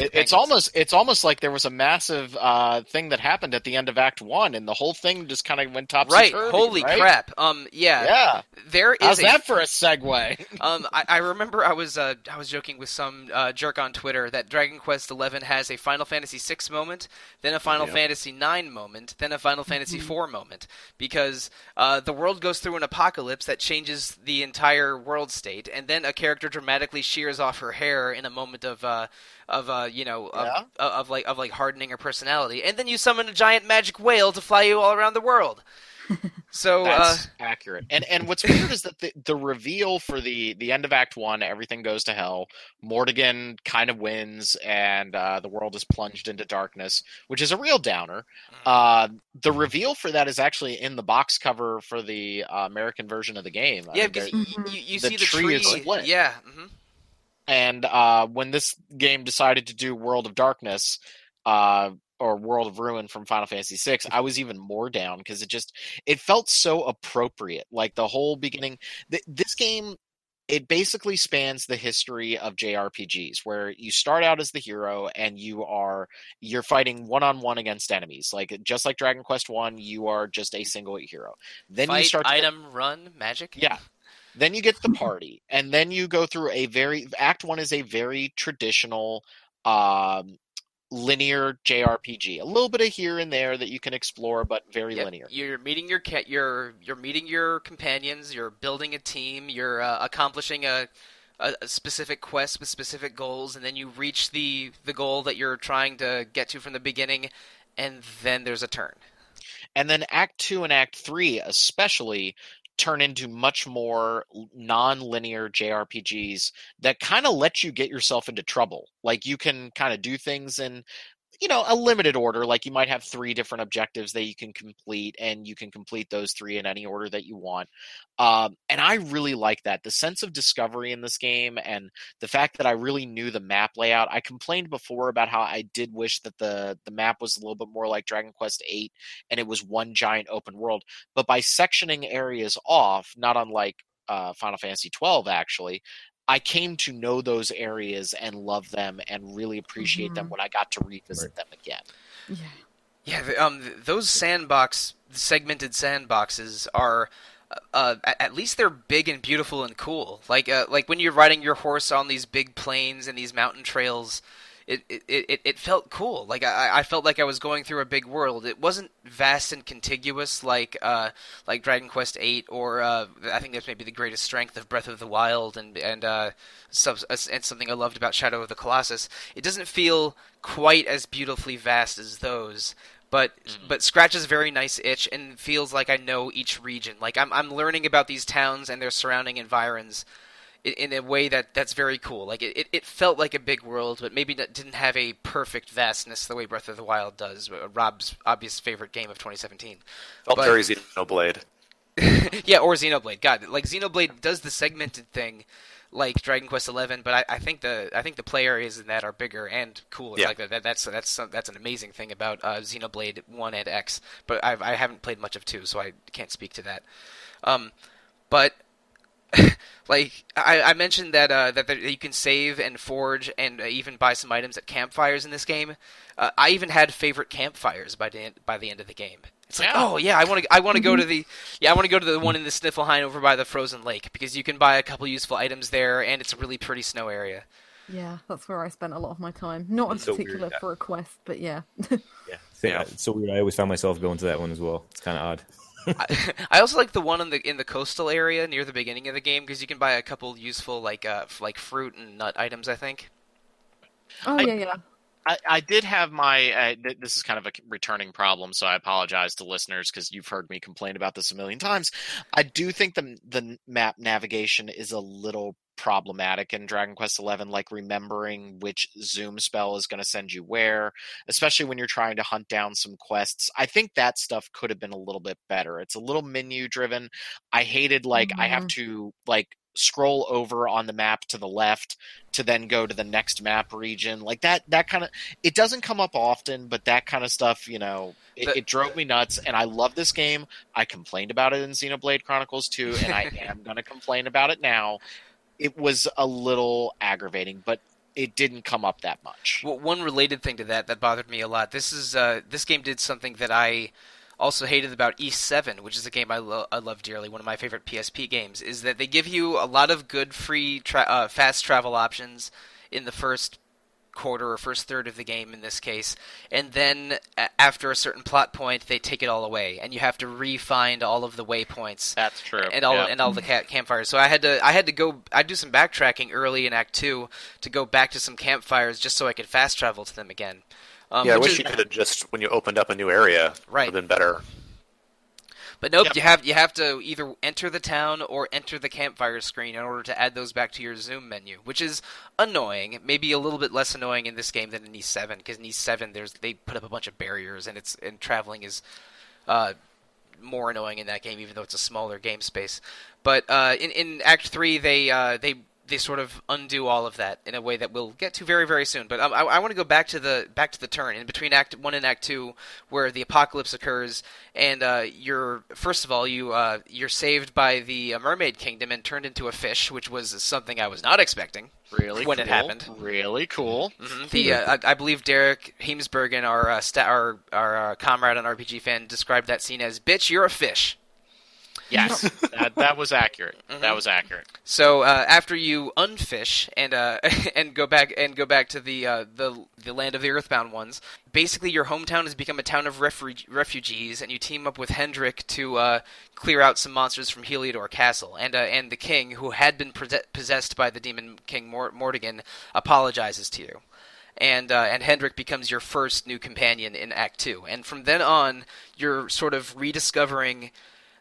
It, it's almost it's almost like there was a massive uh, thing that happened at the end of Act One, and the whole thing just kind of went topsy right. Holy right? crap. Um. Yeah. Yeah, There is how's a that for a segue? Um, I, I remember I was uh, I was joking with some uh, jerk on Twitter that Dragon Quest XI has a Final Fantasy VI moment, then a Final Yep. Fantasy IX moment, then a Final Fantasy IV moment, because uh, the world goes through an apocalypse that changes the entire world state, and then a character dramatically shears off her hair in a moment of uh, of uh, you know of, Yeah. of, of like of like hardening her personality, and then you summon a giant magic whale to fly you all around the world. So uh, That's accurate. And and what's weird is that the, the reveal for the the end of Act One, everything goes to hell. Mordegon kind of wins, and uh, the world is plunged into darkness, which is a real downer. Uh, the reveal for that is actually in the box cover for the uh, American version of the game. I yeah, mean, because there- you, you, you the see the tree tree. is split. Yeah. hmm and uh, when this game decided to do World of Darkness uh, or World of Ruin from Final Fantasy VI, I was even more down because it just it felt so appropriate. Like the whole beginning, th- this game it basically spans the history of JRPGs where you start out as the hero and you are you're fighting one on one against enemies like just like Dragon Quest 1 you are just a single hero then Fight, you start to get- item, run, magic. yeah. Then you get the party, and then you go through a very Act One is a very traditional, um, linear JRPG. A little bit of here and there that you can explore, but very Yep, linear. You're meeting your ca- you're you're meeting your companions. You're building a team. You're uh, accomplishing a, a a specific quest with specific goals, and then you reach the the goal that you're trying to get to from the beginning, and then there's a turn. And then Act Two and Act Three, especially, turn into much more non-linear JRPGs that kind of let you get yourself into trouble. Like you can kind of do things in you know a limited order like you might have three different objectives that you can complete and you can complete those three in any order that you want um, and i really like that. The sense of discovery in this game and the fact that i really knew the map layout i complained before about how i did wish that the the map was a little bit more like dragon quest 8 and it was one giant open world but by sectioning areas off not unlike uh, final fantasy 12 actually I came to know those areas and love them and really appreciate them Mhm. when I got to revisit Right. them again. Yeah. Yeah, um, those sandbox segmented sandboxes are. Uh, at, at least they're big and beautiful and cool. Like, uh, like when you're riding your horse on these big plains and these mountain trails, it it, it, it felt cool. Like I, I felt like I was going through a big world. It wasn't vast and contiguous like uh, like Dragon Quest VIII or uh, I think that's maybe the greatest strength of Breath of the Wild and and uh, sub- and something I loved about Shadow of the Colossus. It doesn't feel quite as beautifully vast as those, but but scratches a very nice itch and feels like I know each region. Like I'm I'm learning about these towns and their surrounding environs in, a way that that's very cool. Like it, it, felt like a big world, but maybe didn't have a perfect vastness the way Breath of the Wild does. Rob's obvious favorite game of 2017. Felt But- very Xenoblade. yeah, or Xenoblade. God, like Xenoblade does the segmented thing, like Dragon Quest Eleven. But I, I think the I think the play areas in that are bigger and cooler. Yeah. Like that, that that's that's that's an amazing thing about uh, Xenoblade One and X. But I've, I haven't played much of two, so I can't speak to that. Um, but like I, I mentioned that uh, that there, you can save and forge and uh, even buy some items at campfires in this game. Uh, I even had favorite campfires by the end, by the end of the game. It's like, Yeah. oh yeah, I want to I want to go to the yeah I want to go to the one in the Sniflheim over by the frozen lake because you can buy a couple useful items there and it's a really pretty snow area. Yeah, that's where I spent a lot of my time. Not in It's so weird particular that- for a quest, but yeah. Yeah, Yeah. So weird. I always found myself going to that one as well. It's kind of odd. I, I also like the one in the in the coastal area near the beginning of the game because you can buy a couple useful like uh like fruit and nut items. I think. Oh I- yeah, yeah. I, I did have my. Uh, th- this is kind of a returning problem, so I apologize to listeners because you've heard me complain about this a million times. I do think the the map navigation is a little problematic in Dragon Quest XI, like remembering which zoom spell is going to send you where, especially when you're trying to hunt down some quests. I think that stuff could have been a little bit better. It's a little menu driven. I hated like I have mm-hmm. to like scroll over on the map to the left to then go to the next map region like that that kind of it doesn't come up often but that kind of stuff you know it, The- it drove me nuts and i love this game i complained about it in xenoblade chronicles 2 and i am going to complain about it now it was a little aggravating but it didn't come up that much Well, one related thing to that that bothered me a lot. This is uh, this game did something that I also hated about Ys Seven, which is a game I, lo- I love dearly. One of my favorite PSP games is that they give you a lot of good free tra- uh, fast travel options in the first quarter or first third of the game in this case, and then a- after a certain plot point, they take it all away, and you have to re-find all of the waypoints that's true and all yeah. and all the ca- campfires. So I had to I had to go I do some backtracking early in Act Two to go back to some campfires just so I could fast travel to them again. Um, yeah, I wish is- you could have just when you opened up a new area, Right. would have been better. But nope, Yep. you have you have to either enter the town or enter the campfire screen in order to add those back to your zoom menu, which is annoying. Maybe a little bit less annoying in this game than in Ys Seven, because in Ys Seven there's they put up a bunch of barriers and it's and traveling is uh, more annoying in that game, even though it's a smaller game space. But uh, in in Act Three, they uh, they they sort of undo all of that in a way that we'll get to very very soon. But um, I, I want to go back to the back to the turn in between Act One and Act Two, where the apocalypse occurs, and uh, you're first of all you uh, you're saved by the uh, Mermaid Kingdom and turned into a fish, which was something I was not expecting. really when it cool, happened. really cool Mhm. The uh, I, I believe Derek Heemsbergen, our uh, sta- our our uh, comrade on RPG fan, described that scene as "bitch, you're a fish." Yes that, that was accurate Mm-hmm. that was accurate So uh, after you unfish and uh, and go back and go back to the uh, the the land of the Earthbound ones, basically your hometown has become a town of refu- refugees, and you team up with Hendrik to uh, clear out some monsters from Heliodor Castle. And uh, and the king, who had been pose- possessed by the demon king Mort- Mordegon, apologizes to you. And uh, and Hendrik becomes your first new companion in Act Two, and from then on, you're sort of rediscovering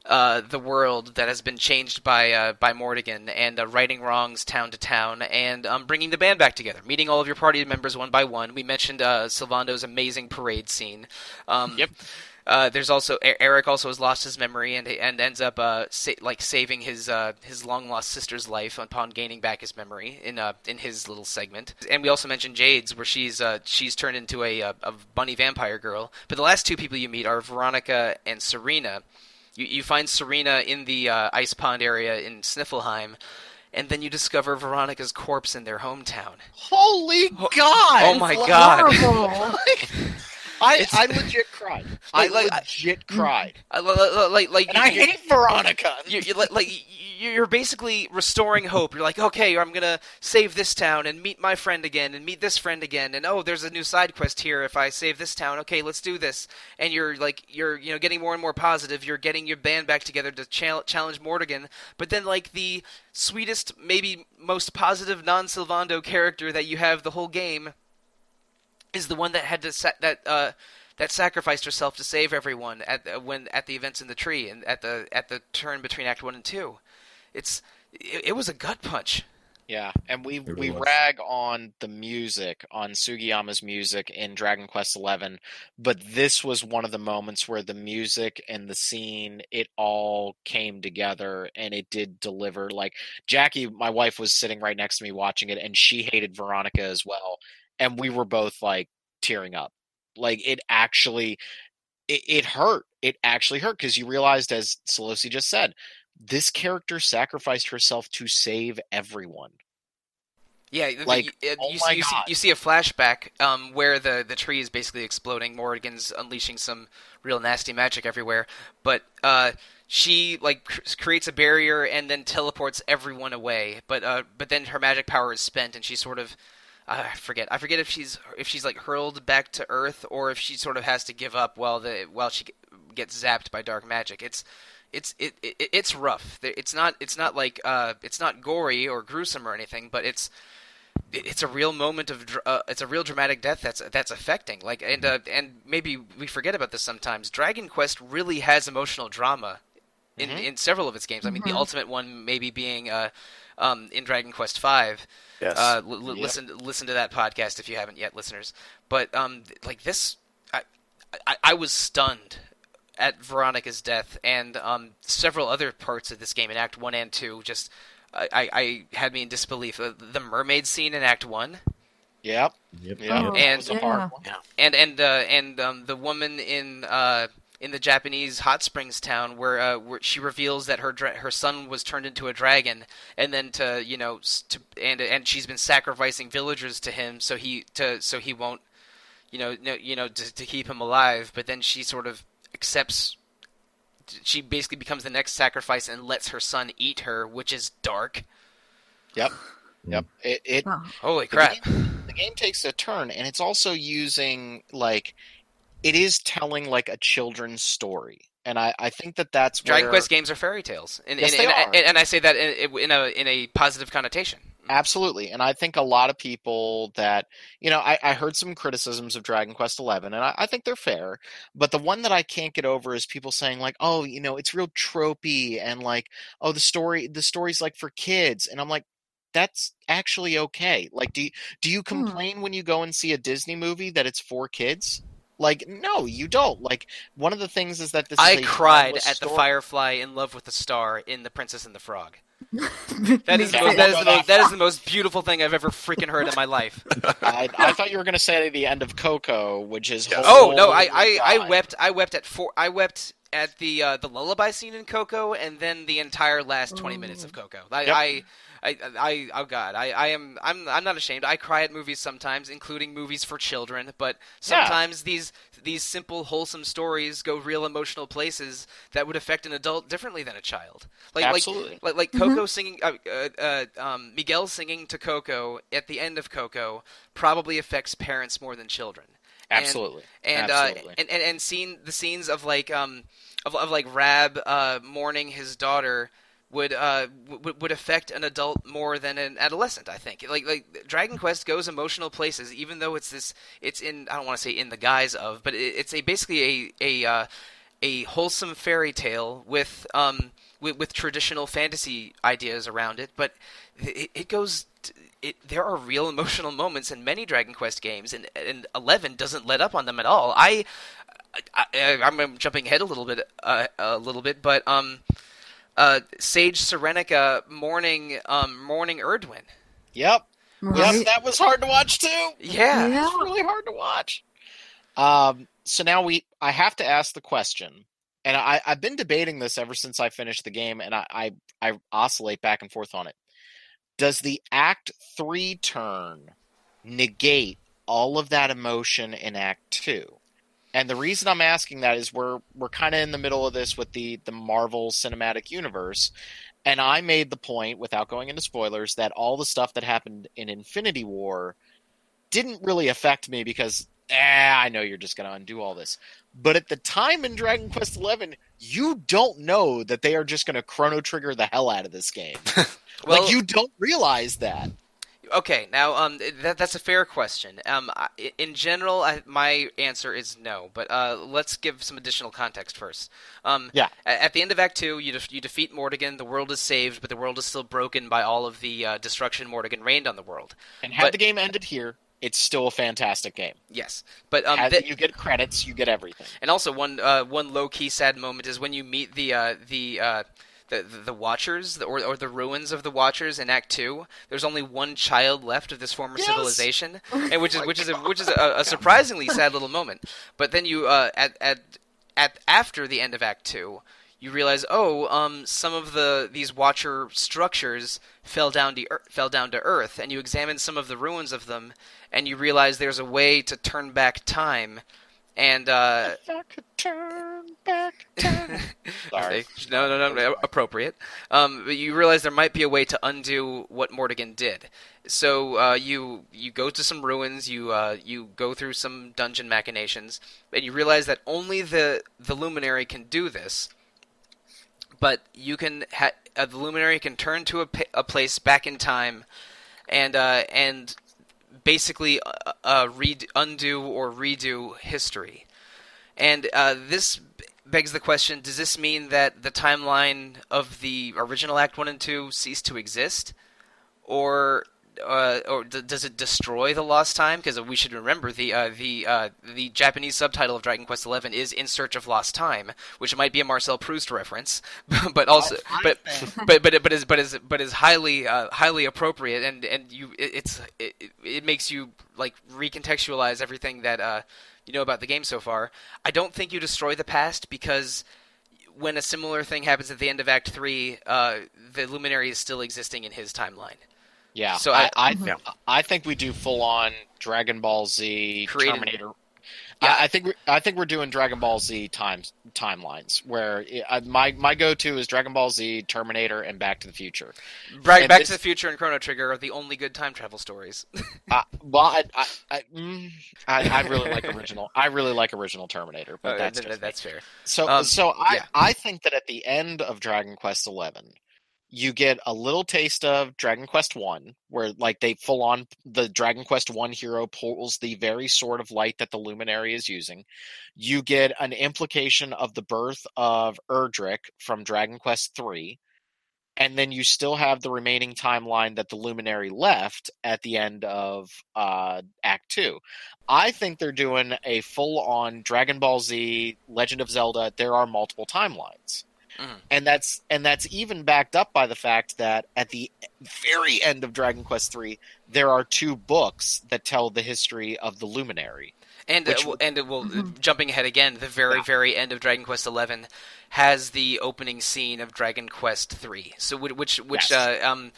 uh, the world that has been changed by uh, by Mordegon and uh, righting wrongs town to town and um, bringing the band back together, meeting all of your party members one by one. We mentioned uh, Sylvando's amazing parade scene. Um, Yep. Uh, there's also Eric also has lost his memory and and ends up uh, sa- like saving his uh, his long lost sister's life upon gaining back his memory in uh, in his little segment. And we also mentioned Jade's where she's uh, she's turned into a, a a bunny vampire girl. But the last two people you meet are Veronica and Serena. You, you find Serena in the uh, ice pond area in Sniflheim, and then you discover Veronica's corpse in their hometown. holy god oh my God. I, I legit cried. I Like- legit cried. Uh, li- li- like, like And I you- hate Veronica. you, you, like, like you- you're basically restoring hope. You're like, okay, I'm gonna save this town and meet my friend again, and meet this friend again, and oh, there's a new side quest here. If I save this town, okay, let's do this. And you're like, you're you know getting more and more positive. You're getting your band back together to chal- challenge Mordegon. But then like the sweetest, maybe most positive non-Sylvando character that you have the whole game is the one that had to sa- that uh that sacrificed herself to save everyone at uh, when at the events in the tree and at the at the turn between Act One and Two. It's it, it was a gut punch. Yeah, and we we was. rag on the music on Sugiyama's music in Dragon Quest XI, but this was one of the moments where the music and the scene it all came together and it did deliver. Like Jackie, my wife, was sitting right next to me watching it, and she hated Veronica as well, and we were both like tearing up. Like it actually, it, it hurt. It actually hurt because you realized, as Sollosi just said, this character sacrificed herself to save everyone. Yeah, Like, you, oh you, you, see, you see a flashback um, where the, the tree is basically exploding. Mordegon's unleashing some real nasty magic everywhere, but uh, she like cr- creates a barrier and then teleports everyone away. But uh, but then her magic power is spent, and she sort of I forget. I forget if she's if she's like hurled back to Earth or if she sort of has to give up while the while she gets zapped by dark magic. It's it's it, it it's rough. It's not it's not like uh it's not gory or gruesome or anything, but it's it's a real moment of uh, it's a real dramatic death that's that's affecting like and uh, and maybe we forget about this sometimes dragon quest really has emotional drama in, mm-hmm. in several of its games i mean mm-hmm. the ultimate one maybe being uh, um, in dragon quest V. yes. Uh, l- yep. listen listen to that podcast if you haven't yet listeners but um, like this I, I, I was stunned at veronica's death and um, several other parts of this game in act 1 and 2 just I, I had me in disbelief. Uh, the mermaid scene in Act One. Yep. Yep. Oh, and, yeah. and and uh, and um, the woman in uh, in the Japanese hot springs town where uh, where she reveals that her dra- her son was turned into a dragon, and then to you know to and and she's been sacrificing villagers to him so he to so he won't you know no, you know to, to keep him alive. But then she sort of accepts she basically becomes the next sacrifice and lets her son eat her, which is dark. Yep. Yep. It, it holy crap. The game, the game takes a turn, and it's also using like it is telling like a children's story and I, I think that that's Dragon where... Quest games are fairy tales, and, yes, and, they and, are. and I say that in, in, a in a positive connotation. Absolutely, and I think a lot of people that you know, I, I heard some criticisms of Dragon Quest Eleven, and I, I, think they're fair. But the one that I can't get over is people saying like, "Oh, you know, it's real tropey," and like, "Oh, the story, the story's like for kids," and I'm like, that's actually okay. Like, do you, do you hmm. complain hmm. when you go and see a Disney movie that it's for kids? Like, no, you don't. Like, one of the things is that this. I cried at story. the Firefly in Love with the Star in The Princess and the Frog. that is, the most, that, is the most, that is the most beautiful thing I've ever freaking heard in my life. I, I thought you were going to say the end of Coco, which is oh no, I, I, I wept I wept at four I wept at the uh, the lullaby scene in Coco, and then the entire last twenty minutes of Coco. I, yep. I I, I, oh god, I, I am, I'm, I'm not ashamed. I cry at movies sometimes, including movies for children. But sometimes yeah. these, these simple, wholesome stories go real emotional places that would affect an adult differently than a child. Like, Absolutely. like, like, like Coco mm-hmm. singing, uh, uh, uh, um, Miguel singing to Coco at the end of Coco probably affects parents more than children. Absolutely. And and, Absolutely. Uh, and, and and seeing the scenes of like um of, of like Rab uh, mourning his daughter would uh w- would affect an adult more than an adolescent. I think like like Dragon Quest goes emotional places, even though it's this it's in I don't want to say in the guise of, but it, it's a basically a a uh, a wholesome fairy tale with um with, with traditional fantasy ideas around it, but it, it goes. it, there are real emotional moments in many Dragon Quest games, and, and Eleven doesn't let up on them at all. I, I, am jumping ahead a little bit, uh, a little bit, but um, uh, Sage Serenica mourning um, mourning Erdwin. Yep. Right. Yep, that was hard to watch too. Yeah, yeah. it's really hard to watch. Um, so now we, I have to ask the question, and I, I've been debating this ever since I finished the game, and I, I, I oscillate back and forth on it. Does the Act Three turn negate all of that emotion in Act Two? And the reason I'm asking that is we're we're kind of in the middle of this with the the Marvel Cinematic Universe, and I made the point without going into spoilers that all the stuff that happened in Infinity War didn't really affect me because eh, I know you're just going to undo all this. But at the time in Dragon Quest XI, you don't know that they are just going to chrono trigger the hell out of this game. well, like you don't realize that okay, now um, that, that's a fair question. Um, in general, I, my answer is no, but uh, let's give some additional context first. Um, yeah. At the end of Act Two, you def- you defeat Mordegon. The world is saved, but the world is still broken by all of the uh, destruction Mordegon rained on the world. And had but, the game ended here, it's still a fantastic game. Yes, but um, th- you get credits, you get everything. And also, one uh, one low key sad moment is when you meet the uh, the uh, the, the, Watchers, or, or the ruins of the Watchers in Act Two. There's only one child left of this former yes! civilization, and which is which is a, which is a, a surprisingly sad little moment. But then you uh, at at at after the end of Act Two, you realize, oh, um, some of the these Watcher structures fell down to fell down to Earth, and you examine some of the ruins of them, and you realize there's a way to turn back time, and uh, back time. Sorry. no, no, no, no, appropriate. Um, but you realize there might be a way to undo what Mordegon did. So uh, you you go to some ruins, you uh, you go through some dungeon machinations, and you realize that only the the luminary can do this. But you can ha- uh, the luminary can turn to a, a place back in time, and uh, and basically uh, uh, read, undo or redo history. And uh, this begs the question: Does this mean that the timeline of the original Act One and Two cease to exist, or uh, or d- does it destroy the lost time? Because we should remember the uh, the uh, the Japanese subtitle of Dragon Quest XI is "In Search of Lost Time," which might be a Marcel Proust reference, but also but but but but is but is but is highly uh, highly appropriate, and and you it, it's it, it makes you like recontextualize everything that uh, you know about the game so far. I don't think you destroy the past because when a similar thing happens at the end of Act Three, uh, the Luminary is still existing in his timeline. Yeah. So So I I- I, Mhm. I think we do full on Dragon Ball Z Created- Terminator. Yeah. I, I think I think we're doing Dragon Ball Z times timelines where uh, my my go to is Dragon Ball Z, Terminator, and Back to the Future. Back, And Back this- to the Future and Chrono Trigger are the only good time travel stories. Uh, well, I I, I, mm, I I really like original. I really like original Terminator, but Uh, that's th- just me. that's fair. So, Um, so I, yeah. I think that at the end of Dragon Quest Eleven, you get a little taste of Dragon Quest One, where like they full on the Dragon Quest One hero pulls the very sort of light that the Luminary is using. You get an implication of the birth of Erdrick from Dragon Quest Three, and then you still have the remaining timeline that the Luminary left at the end of uh, Act Two. I think they're doing a full on Dragon Ball Z, Legend of Zelda. There are multiple timelines. Mhm. And that's and that's even backed up by the fact that at the very end of Dragon Quest III, there are two books that tell the history of the Luminary. And uh, Which- well, and uh, well, Mhm. jumping ahead again, the very Yeah. very end of Dragon Quest Eleven has the opening scene of Dragon Quest Three. So whi- which which Yes. uh, um.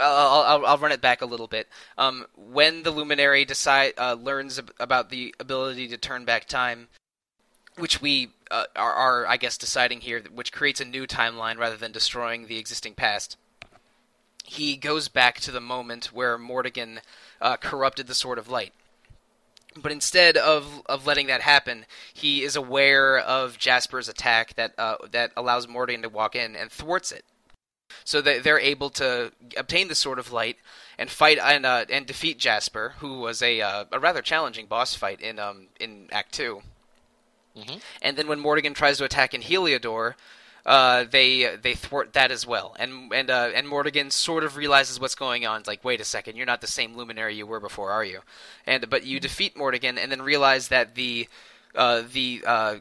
I'll, I'll, I'll run it back a little bit. Um, when the Luminary decide uh, learns ab- about the ability to turn back time, which we uh, are, are, I guess, deciding here, which creates a new timeline rather than destroying the existing past. He goes back to the moment where Mordegon uh, corrupted the Sword of Light. But instead of of letting that happen, he is aware of Jasper's attack that uh, that allows Mordegon to walk in and thwarts it. So they they're able to obtain the Sword of Light and fight and uh, and defeat Jasper, who was a uh, a rather challenging boss fight in um in Act 2 Mhm. And then when Mordegon tries to attack in Heliodor, uh, they they thwart that as well. And and uh, and Mordegon sort of realizes what's going on. It's like, wait a second, you're not the same luminary you were before, are you? And but you defeat Mordegon, and then realize that the uh, the uh, uh,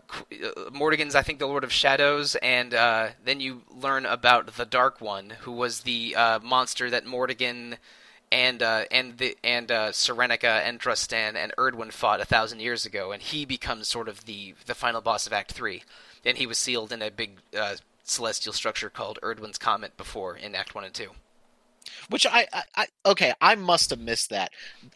Mordegon's, I think, the Lord of Shadows, and uh, then you learn about the Dark One, who was the uh, monster that Mordegon and uh, and the and uh, Serenica and Drustan and Erdwin fought a thousand years ago, and he becomes sort of the the final boss of Act Three. And he was sealed in a big uh, celestial structure called Erdwin's Comet before in Act One and Two. Which I, I, I okay, I must have missed that.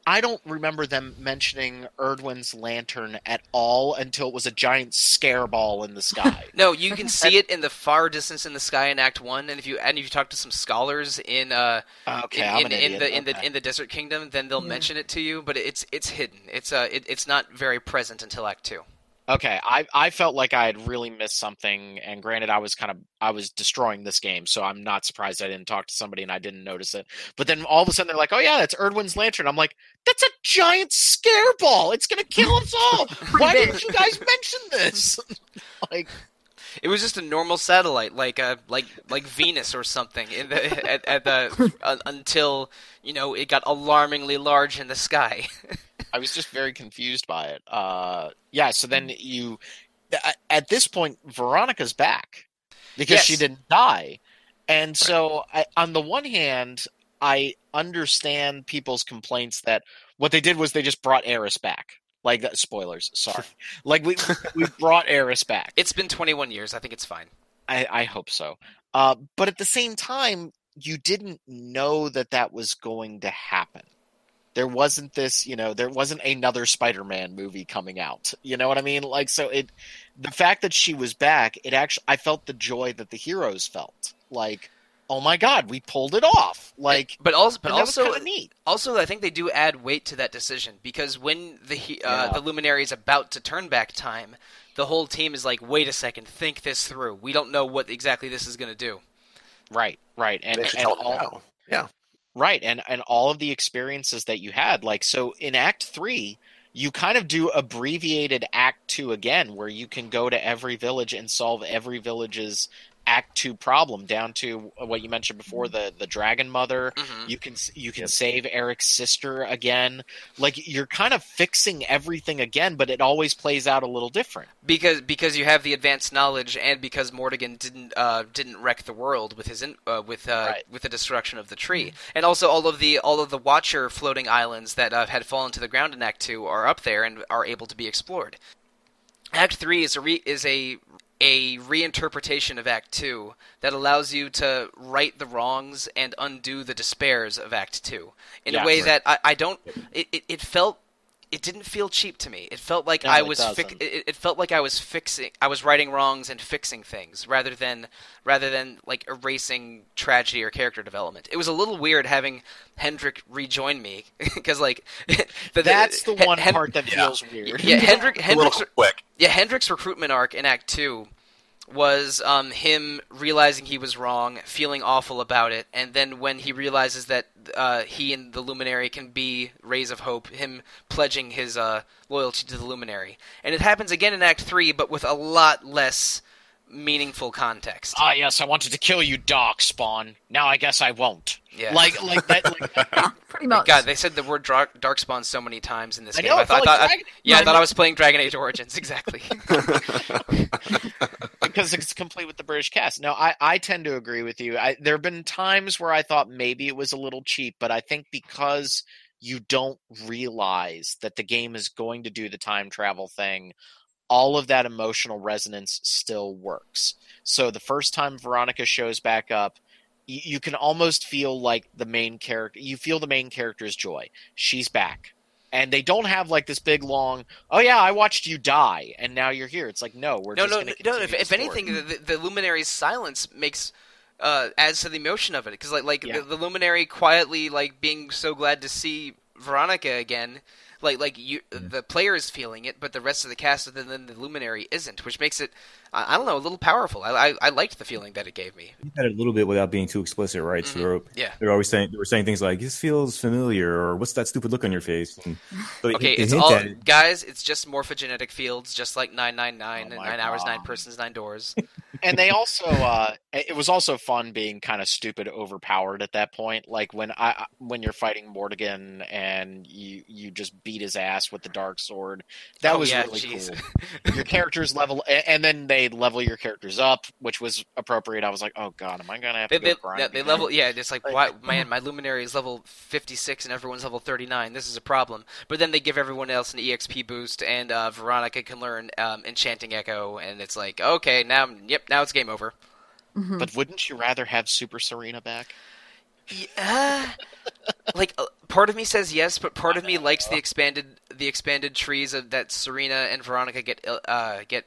I don't remember them mentioning Erdwin's lantern at all until it was a giant scare ball in the sky. No, you can see it in the far distance in the sky in Act One, and if you and if you talk to some scholars in uh okay, in, in, in the in the in the Desert Kingdom, then they'll Yeah. mention it to you, but it's it's hidden. It's uh it, it's not very present until Act Two. Okay, I I felt like I had really missed something, and granted, I was kind of I was destroying this game, so I'm not surprised I didn't talk to somebody and I didn't notice it. But then all of a sudden they're like, "Oh yeah, that's Erdwin's lantern." I'm like, "That's a giant scare ball! It's gonna kill us all! Why didn't you guys mention this?" like, It was just a normal satellite, like a like like Venus or something, in the at, at the uh, until you know it got alarmingly large in the sky. I was just very confused by it. Uh, yeah, so then you at this point Veronica's back because she didn't die. And so I, on the one hand, I understand people's complaints that what they did was they just brought Aerith back. Like spoilers, sorry. like we we brought Aerith back. it's been 21 years. I think it's fine. I, I hope so. Uh, but at the same time, you didn't know that that was going to happen. There wasn't this, you know, there wasn't another Spider-Man movie coming out. You know what I mean? Like so it the fact that she was back, it actually I felt the joy that the heroes felt. Like, oh my god, we pulled it off. Like but also but and that was also neat. also I think they do add weight to that decision because when the uh, Yeah. the luminary is about to turn back time, the whole team is like, "Wait a second, think this through. We don't know what exactly this is going to do." Right, right. And, and all. Yeah. Right, and and all of the experiences that you had, like so in Act Three, you kind of do abbreviated Act Two again, where you can go to every village and solve every village's Act Two problem, down to what you mentioned before the the Dragon Mother. Mhm. You can you can Yep. save Erik's sister again. Like you're kind of fixing everything again, but it always plays out a little different. Because because you have the advanced knowledge, and because Mordegon didn't uh, didn't wreck the world with his in, uh, with uh, Right. with the destruction of the tree, and also all of the all of the Watcher floating islands that uh, had fallen to the ground in Act Two are up there and are able to be explored. Act Three is a re- is a a reinterpretation of Act Two that allows you to right the wrongs and undo the despairs of Act Two in a way Right. that I, I don't. It, it, it felt. It didn't feel cheap to me. It felt like No, I it was. Fi- it, it felt like I was fixing. I was righting wrongs and fixing things rather than rather than like erasing tragedy or character development. It was a little weird having Hendrik rejoin me because like the, That's the Hen- one Hen- part that Yeah. feels weird. Yeah, Hendrik. A little Hendrik's, quick. yeah, Hendrik's recruitment arc in Act Two was um, him realizing he was wrong, feeling awful about it, and then when he realizes that uh, he and the Luminary can be rays of hope, him pledging his uh, loyalty to the Luminary. And it happens again in Act Three, but with a lot less meaningful context. Ah, yes, I wanted to kill you, Dark Spawn. Now I guess I won't. Yeah. Like, like that. Like, Pretty much. God, they said the word dark, Spawn so many times in this I game. know, I it thought, like I- Dragon- yeah, I I thought. I was playing Dragon Age Origins. Exactly. because it's complete with the British cast. No, I, I tend to agree with you. I, there have been times where I thought maybe it was a little cheap, but I think because you don't realize that the game is going to do the time travel thing, all of that emotional resonance still works. So the first time Veronica shows back up, you, you can almost feel like the main character. You feel the main character's joy. She's back. And they don't have like this big long, oh yeah, I watched you die, and now you're here. It's like no, we're no, no, gonna no. If, if anything, the, the, the luminary's silence makes uh, adds to the emotion of it because, like, like Yeah. the, the luminary quietly like being so glad to see Veronica again. Like, like you, the player is feeling it, but the rest of the cast, other than the luminary, isn't, which makes it, I, I don't know, a little powerful. I, I, I liked the feeling that it gave me. You had it a little bit without being too explicit, right? So they were, Yeah. they were always saying they were saying things like "This feels familiar" or "What's that stupid look on your face?" And, so Okay, it it's all it. guys. It's just morphogenetic fields, just like nine nine nine and my nine hours, nine persons, nine doors. and they also uh it was also fun being kind of stupid overpowered at that point like when i when you're fighting Mordegon and you you just beat his ass with the dark sword that Oh, was yeah, really jeez. cool your characters level a- and then they level your characters up which was appropriate. I was like oh god am i gonna have They, to go they, grind yeah, they level yeah it's like Like- why man my luminary is level 56 and everyone's level 39 this is a problem. But then they give everyone else an exp boost and uh, veronica can learn um, enchanting echo and it's like okay now yep now it's game over. But wouldn't you rather have super serena back? Yeah. Like uh, part of me says yes but part of me likes the expanded the expanded trees of that serena and veronica get uh, get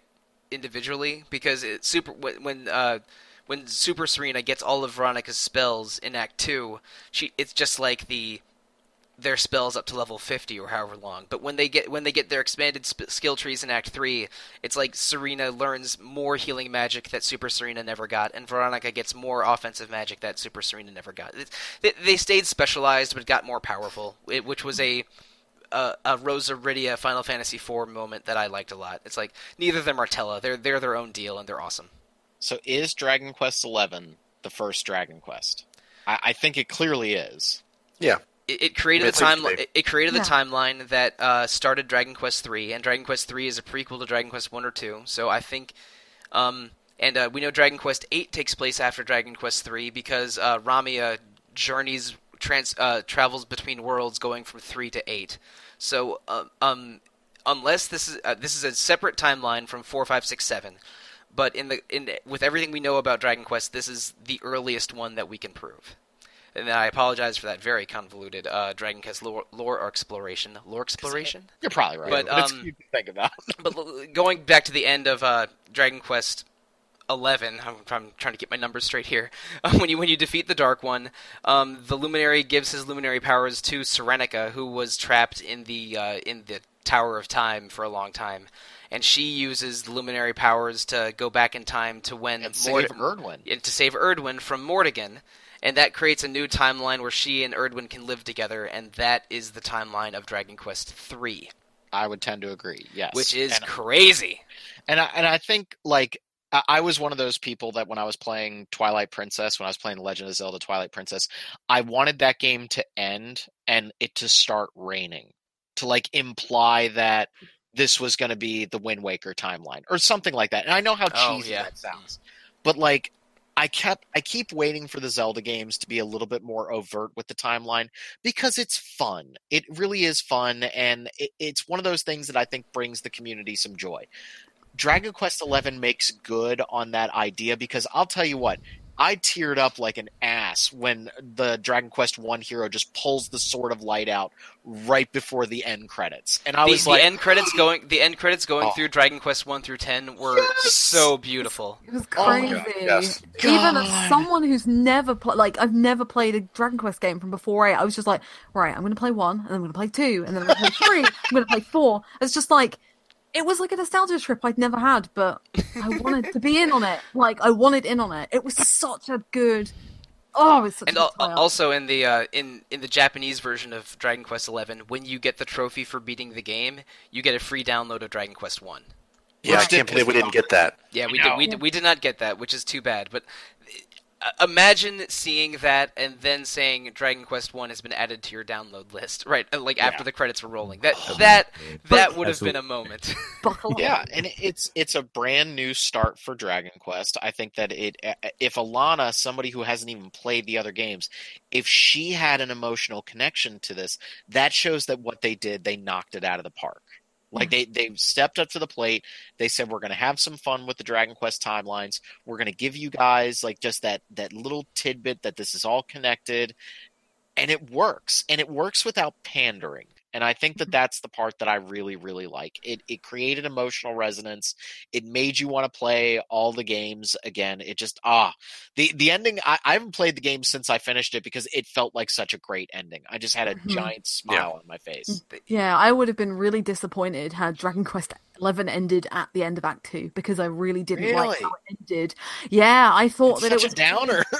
individually because it super when uh, when Super Serena gets all of Veronica's spells in Act Two, she it's just like the their spells up to level 50 or however long. But when they get when they get their expanded sp- skill trees in Act 3, it's like Serena learns more healing magic that Super Serena never got and Veronica gets more offensive magic that Super Serena never got. It, they, they stayed specialized but got more powerful, it, which was a a, a Rosa Rydia Final Fantasy IV moment that I liked a lot. It's like neither of them are Tellah. They're they're their own deal and they're awesome. so is dragon quest 11 the first dragon quest i, I think it clearly is Yeah. it, it created It the time. seems. It, it created the Yeah. timeline that uh, started Dragon Quest three, and Dragon Quest three is a prequel to Dragon Quest one or two. So I think, um, and uh, we know Dragon Quest eight takes place after Dragon Quest three because uh, Ramia journeys trans uh, travels between worlds, going from three to eight. So um, um, unless this is uh, this is a separate timeline from four, five, six, seven. But in the in with everything we know about Dragon Quest, this is the earliest one that we can prove. and I apologize for that very convoluted uh, Dragon Quest lore, lore exploration. Lore exploration. You're probably right, But, um, think about. but going back to the end of uh, Dragon Quest 11, I'm, I'm trying to get my numbers straight here. Uh, when you when you defeat the Dark One, um, the Luminary gives his Luminary powers to Serenica, who was trapped in the uh, in the Tower of Time for a long time, and she uses the Luminary powers to go back in time to when and Mord- save Erdwin. and to save Erdwin from Mordegon. And that creates a new timeline where she and Erdwin can live together, and that is the timeline of Dragon Quest III, I would tend to agree. Yes, which is and, crazy. and I, and I think like I was one of those people that when I was playing Twilight Princess, when I was playing Legend of Zelda Twilight Princess, I wanted that game to end and it to start raining to like imply that this was going to be the Wind Waker timeline or something like that. And I know how Oh, cheesy yeah. that sounds, but like I kept I keep waiting for the Zelda games to be a little bit more overt with the timeline because it's fun. It really is fun, and it, it's one of those things that I think brings the community some joy. Dragon Quest XI makes good on that idea because I'll tell you what, I teared up like an ass when the Dragon Quest One hero just pulls the Sword of Light out right before the end credits, and I the, was the like, end credits going the end credits going Oh. through Dragon Quest one through ten were Yes! so beautiful. It was Oh my crazy. God, yes. Even as someone who's never played, like I've never played a Dragon Quest game from before eight, I was just like, right, I'm going to play one, and then I'm going to play two, and then I'm going to play three, I'm going to play four. It's just like it was like a nostalgia trip I'd never had, but I wanted to be in on it. Like I wanted in on it. It was such a good. Oh, it's such And a al- good also in the uh, in in the Japanese version of Dragon Quest eleven, when you get the trophy for beating the game, you get a free download of Dragon Quest one. Yeah, I can't believe we didn't get that. Yeah, we did, we did, we did not get that, which is too bad. But imagine seeing that and then saying Dragon Quest One has been added to your download list, right? uh, Like after Yeah. the credits were rolling. That that that would have been a moment. Yeah, and it's it's a brand new start for Dragon Quest. I think that it if Alana, somebody who hasn't even played the other games, if she had an emotional connection to this, that shows that what they did, they knocked it out of the park. Like they they stepped up to the plate. They said we're going to have some fun with the Dragon Quest timelines. We're going to give you guys like just that that little tidbit that this is all connected and it works and it works without pandering and i think that that's the part that i really really like. It it created emotional resonance. It made you want to play all the games again. It just ah the the ending I, I haven't played the game since i finished it because it felt like such a great ending. I just had a Mhm. giant smile on my face. Yeah, I would have been really disappointed had Dragon Quest Eleven ended at the end of Act Two because I really didn't like how it ended. Yeah, I thought it's that it was a downer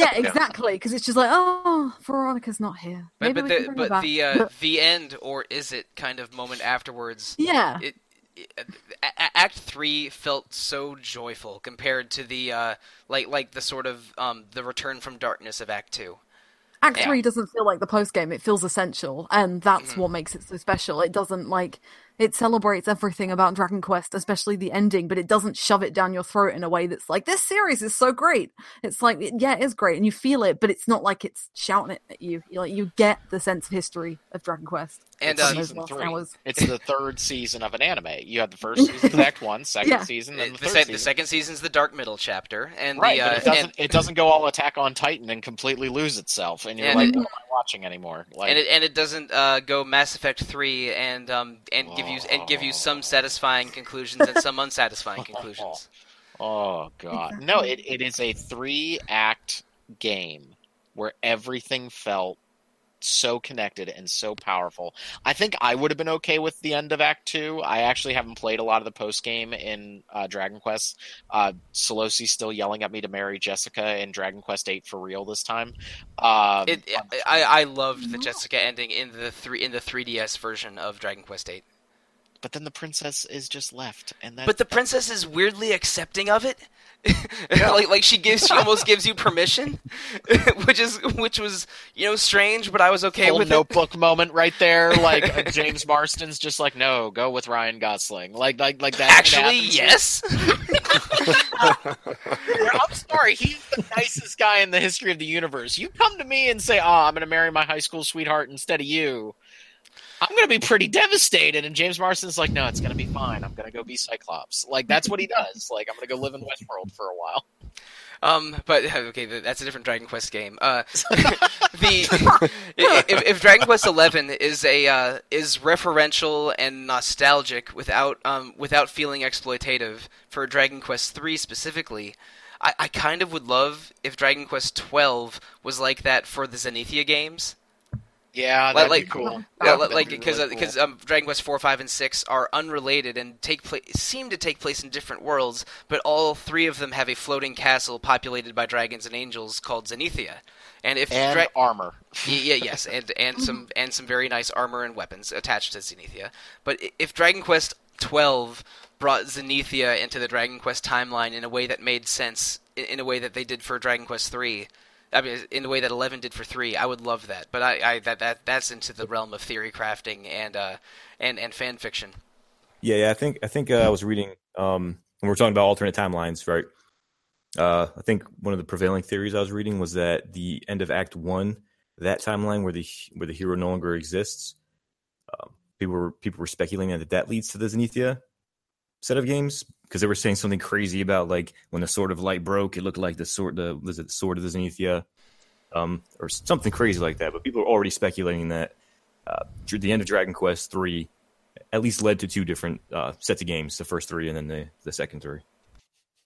Yeah, exactly. Because it's just like, oh, Veronica's not here. Maybe but we can the bring but the uh, the end or is it kind of moment afterwards? yeah, It, it Act three felt so joyful compared to the uh, like like the sort of um, the return from darkness of Act two. Act yeah. Three doesn't feel like the post game. It feels essential, and that's Mm-hmm. what makes it so special. It doesn't like it celebrates everything about Dragon Quest, especially the ending, but it doesn't shove it down your throat in a way that's like this series is so great. It's like yeah, it is great, and you feel it, but it's not like it's shouting it at you. You like you get the sense of history of Dragon Quest. And It's uh, season three. hours. it's the third season of an anime you have the first season of act one second Yeah. season then the, the, third se- season. the second season's the Dark Middle chapter, and right the but uh, it doesn't and, it doesn't go all attack on titan and completely lose itself and you're And like it- what am i watching anymore like and it and it doesn't uh, go Mass Effect three and um and give you and give you some satisfying conclusions and some unsatisfying conclusions. Oh god. No, it, it is a three act game where everything felt so connected and so powerful. I think I would have been okay with the end of Act Two. I actually haven't played a lot of the post game in uh, Dragon Quest. Uh, Sollosi's still yelling at me to marry Jessica in Dragon Quest Eight for real this time. Um, It, I, I loved the Jessica ending in the three in the 3DS version of Dragon Quest VIII. But then the princess is just left, and that, But the princess is weirdly accepting of it. like like she gives she almost gives you permission, which is which was you know strange, but I was okay full with it. notebook moment right there. Like uh, James Marsden's just like, no, go with Ryan Gosling. Like like like that. Actually, yes. I'm sorry, he's the nicest guy in the history of the universe. You come to me and say, "Oh, I'm going to marry my high school sweetheart instead of you." I'm going to be pretty devastated. And James Marsden's like, "No, it's going to be fine. I'm going to go be Cyclops." Like that's what he does. Like I'm going to go live in Westworld for a while. Um, but okay, that's a different Dragon Quest game. Uh, the if, if Dragon Quest Eleven is a uh, is referential and nostalgic without um without feeling exploitative for Dragon Quest Three specifically, I, I kind of would love if Dragon Quest Twelve was like that for the Zenithia games. Yeah, that'd like, be cool. Yeah, That'd like because really because cool. um, Dragon Quest four, five, and six are unrelated and take place seem to take place in different worlds, but all three of them have a floating castle populated by dragons and angels called Zenithia. And if and dra- armor. Y- yeah, yes, and and some and some very nice armor and weapons attached to Zenithia. But if Dragon Quest twelve brought Zenithia into the Dragon Quest timeline in a way that made sense, in, in a way that they did for Dragon Quest three, I mean, in the way that eleven did for three, I would love that. But I, I that that that's into the realm of theory crafting and uh and and fan fiction. Yeah, yeah. I think I think uh, I was reading um, when we're talking about alternate timelines, right? Uh, I think one of the prevailing theories I was reading was that the end of Act One, that timeline where the where the hero no longer exists, um, people were people were speculating that that leads to the Zenithia set of games because they were saying something crazy about like when the sword of light broke, it looked like the sword the was it the sword of the Zenithia, um, or something crazy like that. But people are already speculating that uh, the end of Dragon Quest three at least led to two different uh, sets of games, the first three and then the, the second three.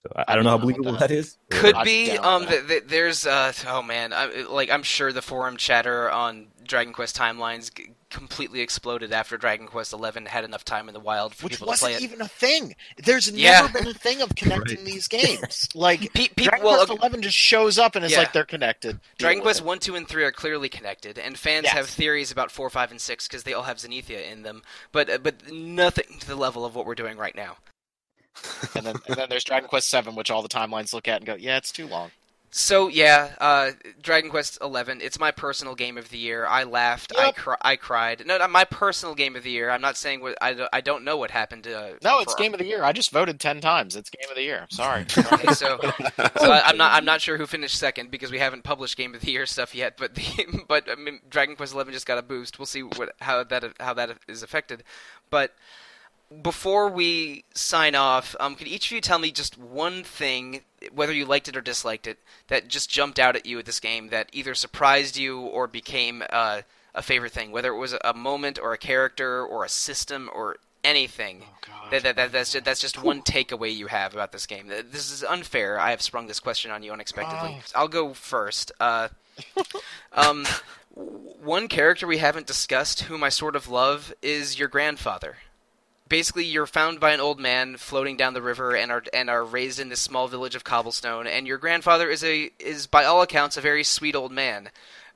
So I, I don't know how I'm down with believable that. that is. Could be. Um, that. th- th- there's uh, oh man, I, like I'm sure the forum chatter on Dragon Quest timelines g- completely exploded after Dragon Quest Eleven had enough time in the wild for Which people to play wasn't it. even a thing. There's Yeah. never been a thing of connecting Right. these games. Like Pe- pe- Dragon well, Quest okay, Eleven just shows up and it's Yeah. like they're connected. Deal Dragon Quest it. One, Two, and Three are clearly connected, and fans Yes. have theories about Four, Five, and Six because they all have Zenithia in them. But uh, but nothing to the level of what we're doing right now. And then and then there's Dragon Quest Seven, which all the timelines look at and go, yeah, it's too long. So yeah, uh, Dragon Quest Eleven. It's my personal game of the year. I laughed. I cri- I cried. No, not my personal game of the year. I'm not saying what I, don't- I don't know what happened. Uh, No, it's game of the year. I just voted ten times. It's game of the year. Sorry. Okay, so, so I, I'm not I'm not sure who finished second because we haven't published Game of the Year stuff yet. But the but I mean, Dragon Quest Eleven just got a boost. We'll see what how that how that is affected. But before we sign off, um, could each of you tell me just one thing, whether you liked it or disliked it, that just jumped out at you at this game that either surprised you or became uh, a favorite thing, whether it was a moment or a character or a system or anything. God. That, that, that, that's, just, that's just one takeaway you have about this game. This is unfair. I have sprung this question on you unexpectedly. Oh. I'll go first. Uh, um, one character we haven't discussed, whom I sort of love, is your grandfather. Basically, you're found by an old man floating down the river and are and are raised in this small village of cobblestone. And your grandfather is a is by all accounts a very sweet old man.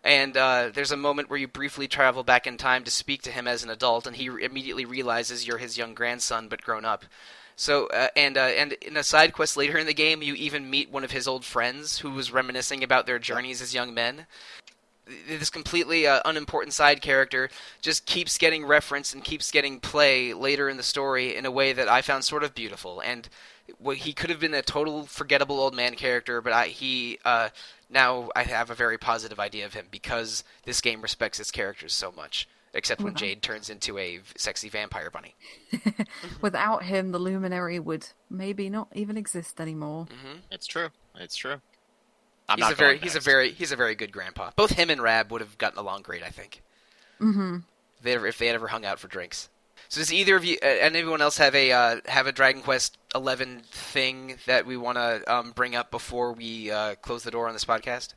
And uh, there's a moment where you briefly travel back in time to speak to him as an adult, and he immediately realizes you're his young grandson, but grown up. So, uh, and uh, and in a side quest later in the game, you even meet one of his old friends who was reminiscing about their journeys as young men. This completely uh, unimportant side character just keeps getting reference and keeps getting play later in the story in a way that I found sort of beautiful. And well, he could have been a total forgettable old man character, but I, he uh, now I have a very positive idea of him because this game respects its characters so much. Except when Wow. Jade turns into a sexy vampire bunny. Without him, the Luminary would maybe not even exist anymore. It's true. It's true. I'm he's not a very going he's a very he's a very good grandpa. Both him and Rab would have gotten along great, I think. hmm If they ever, if they had ever hung out for drinks. So does either of you, and anyone else have a uh, have a Dragon Quest Eleven thing that we want to um, bring up before we uh, close the door on this podcast?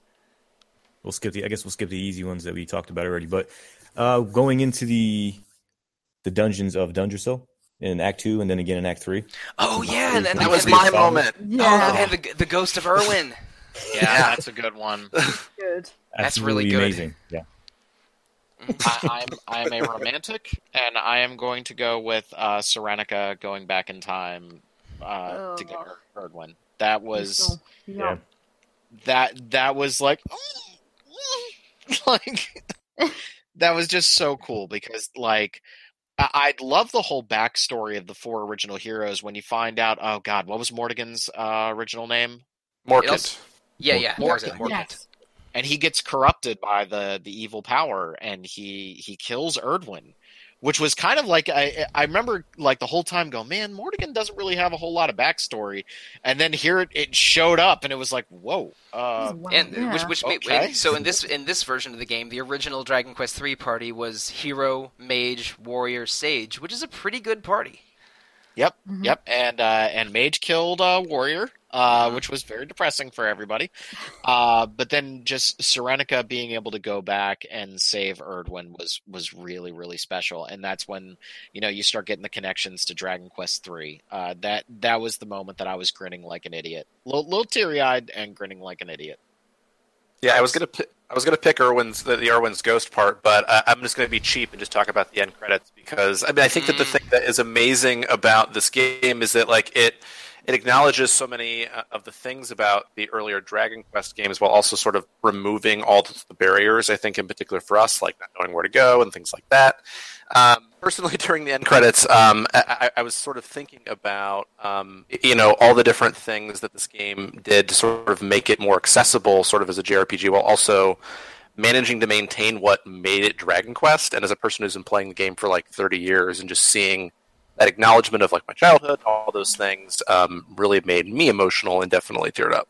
We'll skip the. I guess we'll skip the easy ones that we talked about already. But uh, going into the the dungeons of Dundrasil in Act Two, and then again in Act Three. Oh yeah, and, and That was my moment. Yeah, Oh, and the the ghost of Irwin. Yeah, that's a good one. good. That's really Absolutely good. Amazing. Yeah. I, I'm I'm a romantic, and I am going to go with uh, Serenica going back in time uh, to get Oh. her Erdwin. That was yeah. Yeah. that that was like like that was just so cool because like I'd love the whole backstory of the four original heroes when you find out oh god what was Mordegon's uh, original name Morkant. Else- Yeah, yeah, Morkant. that was it, Morkant. Yes. and he gets corrupted by the the evil power and he he kills Erdwin which was kind of like I I remember like the whole time going, man, Mordegon doesn't really have a whole lot of backstory, and then here it, it showed up, and it was like, whoa. Uh, Wow, and yeah. which which made, Okay. so in this in this version of the game, the original Dragon Quest III party was hero, mage, warrior, sage, which is a pretty good party. Yep, Mhm. yep, and uh, and Mage killed uh, Warrior, uh, which was very depressing for everybody. Uh, but then just Serenica being able to go back and save Erdwin was was really really special, and that's when you know you start getting the connections to Dragon Quest three. Uh, that that was the moment that I was grinning like an idiot, little, little teary eyed and grinning like an idiot. Yeah, I was gonna pi- I was gonna pick Irwin's the, the Irwin's ghost part, but uh, I'm just gonna be cheap and just talk about the end credits because I mean I think that the Mm. thing that is amazing about this game is that like it it acknowledges so many uh, of the things about the earlier Dragon Quest games while also sort of removing all the barriers. I think in particular for us, like not knowing where to go and things like that. Um, personally, during the end credits, um, I, I was sort of thinking about um, you know all the different things that this game did to sort of make it more accessible, sort of as a JRPG, while also managing to maintain what made it Dragon Quest. And as a person who's been playing the game for like 30 years and just seeing that acknowledgement of like my childhood, all those things, um, really made me emotional and definitely teared up.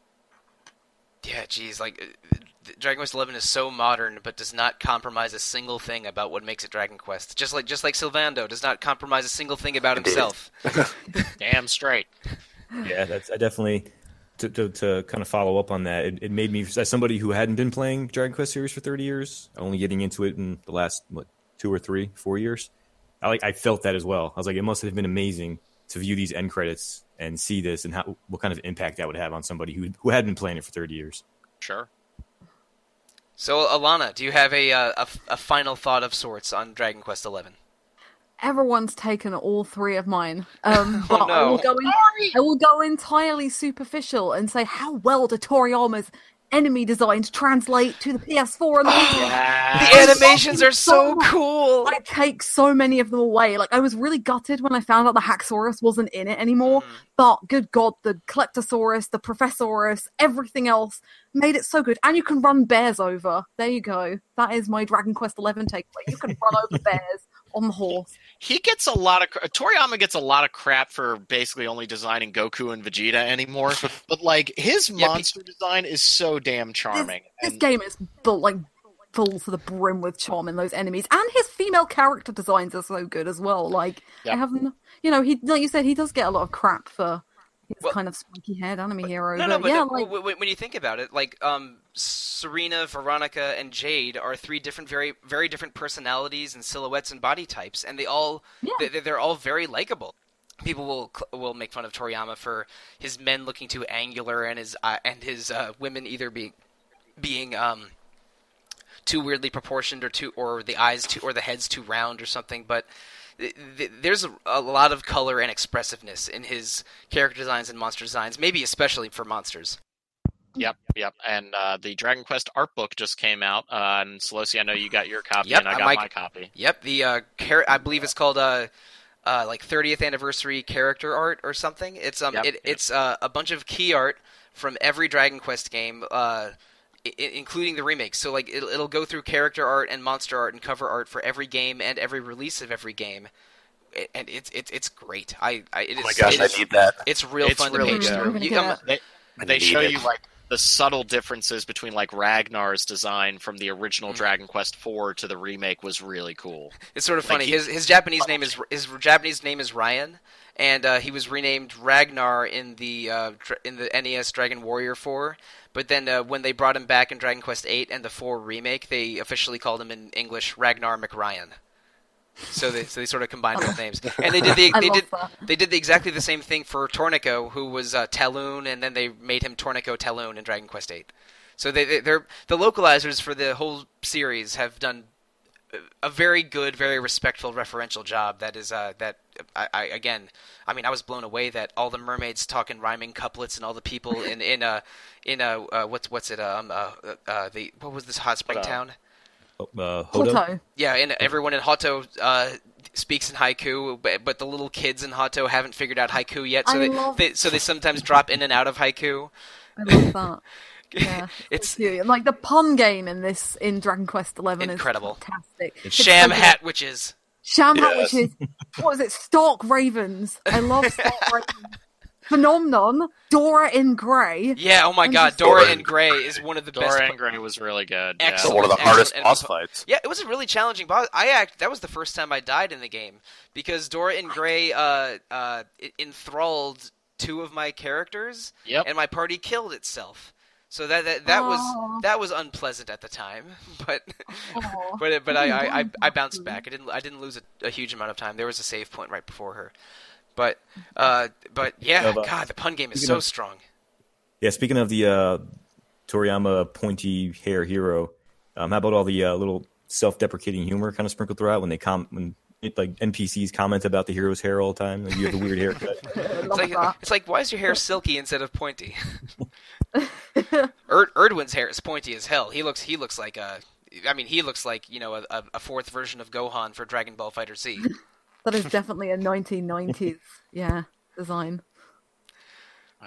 Yeah, geez, like uh, Dragon Quest Eleven is so modern, but does not compromise a single thing about what makes it Dragon Quest. Just like just like Sylvando does not compromise a single thing about Indeed. himself. Damn straight. Yeah, that's I definitely to, to, to kind of follow up on that. It, it made me as somebody who hadn't been playing Dragon Quest series for thirty years, only getting into it in the last what two or three, four years. I like I felt that as well. I was like, it must have been amazing to view these end credits and see this and how what kind of impact that would have on somebody who who had been playing it for thirty years. Sure. So, Alana, do you have a, uh, a a final thought of sorts on Dragon Quest Eleven? Everyone's taken all three of mine. Um, Oh, but I will go in, I will go entirely superficial and say how well do Toriyama's enemy designs translate to the PS4 and the Wii? The animations are so so cool. I take so many of them away. Like I was really gutted when I found out the Hacksaurus wasn't in it anymore. Mm. But good God, the Collectosaurus, the Professorus, everything else made it so good. And you can run bears over. There you go. That is my Dragon Quest Eleven takeaway. You can run over bears on the horse. he gets a lot of Toriyama gets a lot of crap for basically only designing Goku and Vegeta anymore. but like his Yeah, monster design is so damn charming. This game is full, like full to the brim with charm in those enemies, and his female character designs are so good as well. Like Yep. I haven't, you know, he like you said, he does get a lot of crap for his Well- kind of spiky haired anime hero. No, but no, but yeah, like when you think about it, like um, Serena, Veronica, and Jade are three different, very, very different personalities and silhouettes and body types, and they all, Yeah. they, they're all very likable. People will will make fun of Toriyama for his men looking too angular and his uh, and his uh, women either being being um too weirdly proportioned or too or the eyes too or the heads too round or something but there's a, a lot of color and expressiveness in his character designs and monster designs maybe especially for monsters Yep, yep. And uh, the Dragon Quest art book just came out. Uh, and Sollosi, I know you got your copy, Yep, and I got might- my copy. yep the uh char- i believe it's called uh uh, like 30th anniversary character art or something. It's um, Yep, it, yep. it's uh, a bunch of key art from every Dragon Quest game, uh, including the remakes. So like it'll, it'll go through character art and monster art and cover art for every game and every release of every game, I- and it's it's it's great. I, I it is, Oh my gosh, it I is- need that. It's real It's fun really to page good. through. You get come- it. They, they show it. you like the subtle differences between like Ragnar's design from the original Mhm. Dragon Quest IV to the remake was really cool. It's sort of Like funny. he- his his Japanese name is his Japanese name is Ryan, and uh, he was renamed Ragnar in the uh, in the NES Dragon Warrior 4. But then uh, when they brought him back in Dragon Quest 8 and the 4 remake, they officially called him in English Ragnar McRyan. So they so they sort of combined both names, and they did the they did that. they did the, exactly the same thing for Torneko, who was uh, Taloon, and then they made him Torneko Taloon in Dragon Quest 8. So they, they they're the localizers for the whole series have done a very good, very respectful referential job. That is uh, that I, I again, I mean, I was blown away that all the mermaids talk in rhyming couplets and all the people in in uh in uh, uh what's what's it um uh, uh the what was this hot spring uh, town? Uh, Hodo? Hotto. Yeah, and everyone in Hotto uh, speaks in haiku, but, but the little kids in Hotto haven't figured out haiku yet, so I they, love- they so they sometimes drop in and out of haiku. I love that. Yeah, It's cute. like the pun game in this in Dragon Quest Eleven Incredible. is fantastic. It's sham so good. hat witches. Shamhat, Yes. which is what was it? Stock Ravens. I love Stock Ravens. Phenomenon. Dora in Grey. Yeah, oh my I'm god, Dora Dora in Grey is one of the best. Dora and Gray was really good. yeah. Excellent. one of the Excellent. hardest And- boss fights. Yeah, it was a really challenging boss. I act that was the first time I died in the game because Dora in Grey uh, uh, enthralled two of my characters, Yep. and my party killed itself. So that that, that Aw. was that was unpleasant at the time, but Aw. but but I, I, I, I bounced back. I didn't I didn't lose a, a huge amount of time. There was a save point right before her, but uh, but yeah, Of, uh, God, the pun game is so of- strong. Yeah, speaking of the uh, Toriyama pointy hair hero, um, how about all the uh, little self-deprecating humor kind of sprinkled throughout when they com when it, like NPCs comment about the hero's hair all the time? Like, you have the weird haircut. It's like, it's like, why is your hair silky instead of pointy? Erd, Erdwin's hair is pointy as hell. He looks he looks like a, I mean, he looks like you know a, a- a fourth version of Gohan for Dragon Ball Fighter Z. That is definitely a 1990s, yeah, design.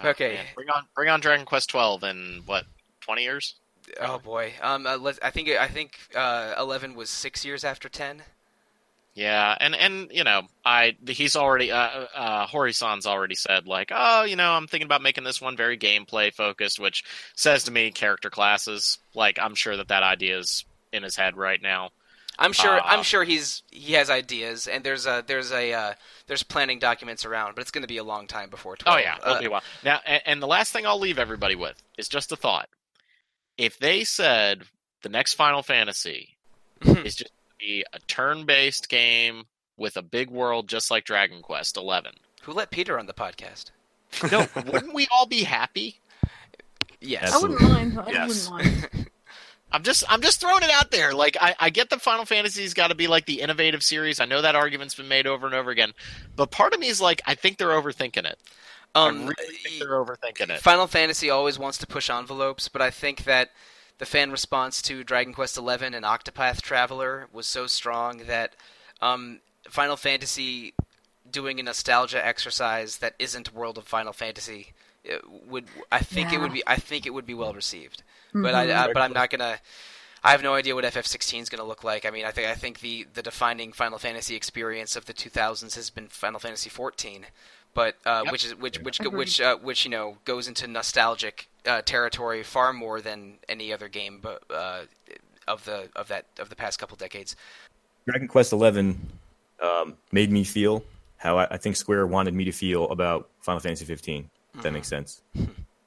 Oh, Okay. man. Bring on bring on Dragon Quest twelve in what, twenty years? oh boy, um, uh, I think I think uh, eleven was six years after ten. Yeah, and and you know, I he's already uh uh Hori-san's already said like, "Oh, you know, I'm thinking about making this one very gameplay focused," which says to me character classes. Like I'm sure that that idea is in his head right now. I'm sure Uh, I'm sure he's he has ideas and there's a there's a uh, there's planning documents around, but it's going to be a long time before twelve. Oh yeah, it'll Uh, be a while. Now, and, and the last thing I'll leave everybody with is just a thought. If they said the next Final Fantasy is just be a turn-based game with a big world, just like Dragon Quest Eleven, who let Peter on the podcast? no, wouldn't we all be happy? Yes. I wouldn't mind. I Yes. wouldn't mind. I'm just I'm just throwing it out there. Like I, I get the Final Fantasy's got to be like the innovative series. I know that argument's been made over and over again, but part of me is like I think they're overthinking it. I Um, really think they're overthinking it. Final Fantasy always wants to push envelopes, but I think that the fan response to Dragon Quest XI and Octopath Traveler was so strong that um, Final Fantasy doing a nostalgia exercise that isn't World of Final Fantasy it would I think it would be I think it would be well received. But I uh, but I'm not gonna. I have no idea what FF16 is going to look like. I mean, I think I think the, the defining Final Fantasy experience of the 2000s has been Final Fantasy 14, but uh, Yep. which is which which Agreed. which uh, which you know goes into nostalgic uh, territory far more than any other game, but uh, of the of that of the past couple decades. Dragon Quest XI um, made me feel how I, I think Square wanted me to feel about Final Fantasy 15. If that makes sense.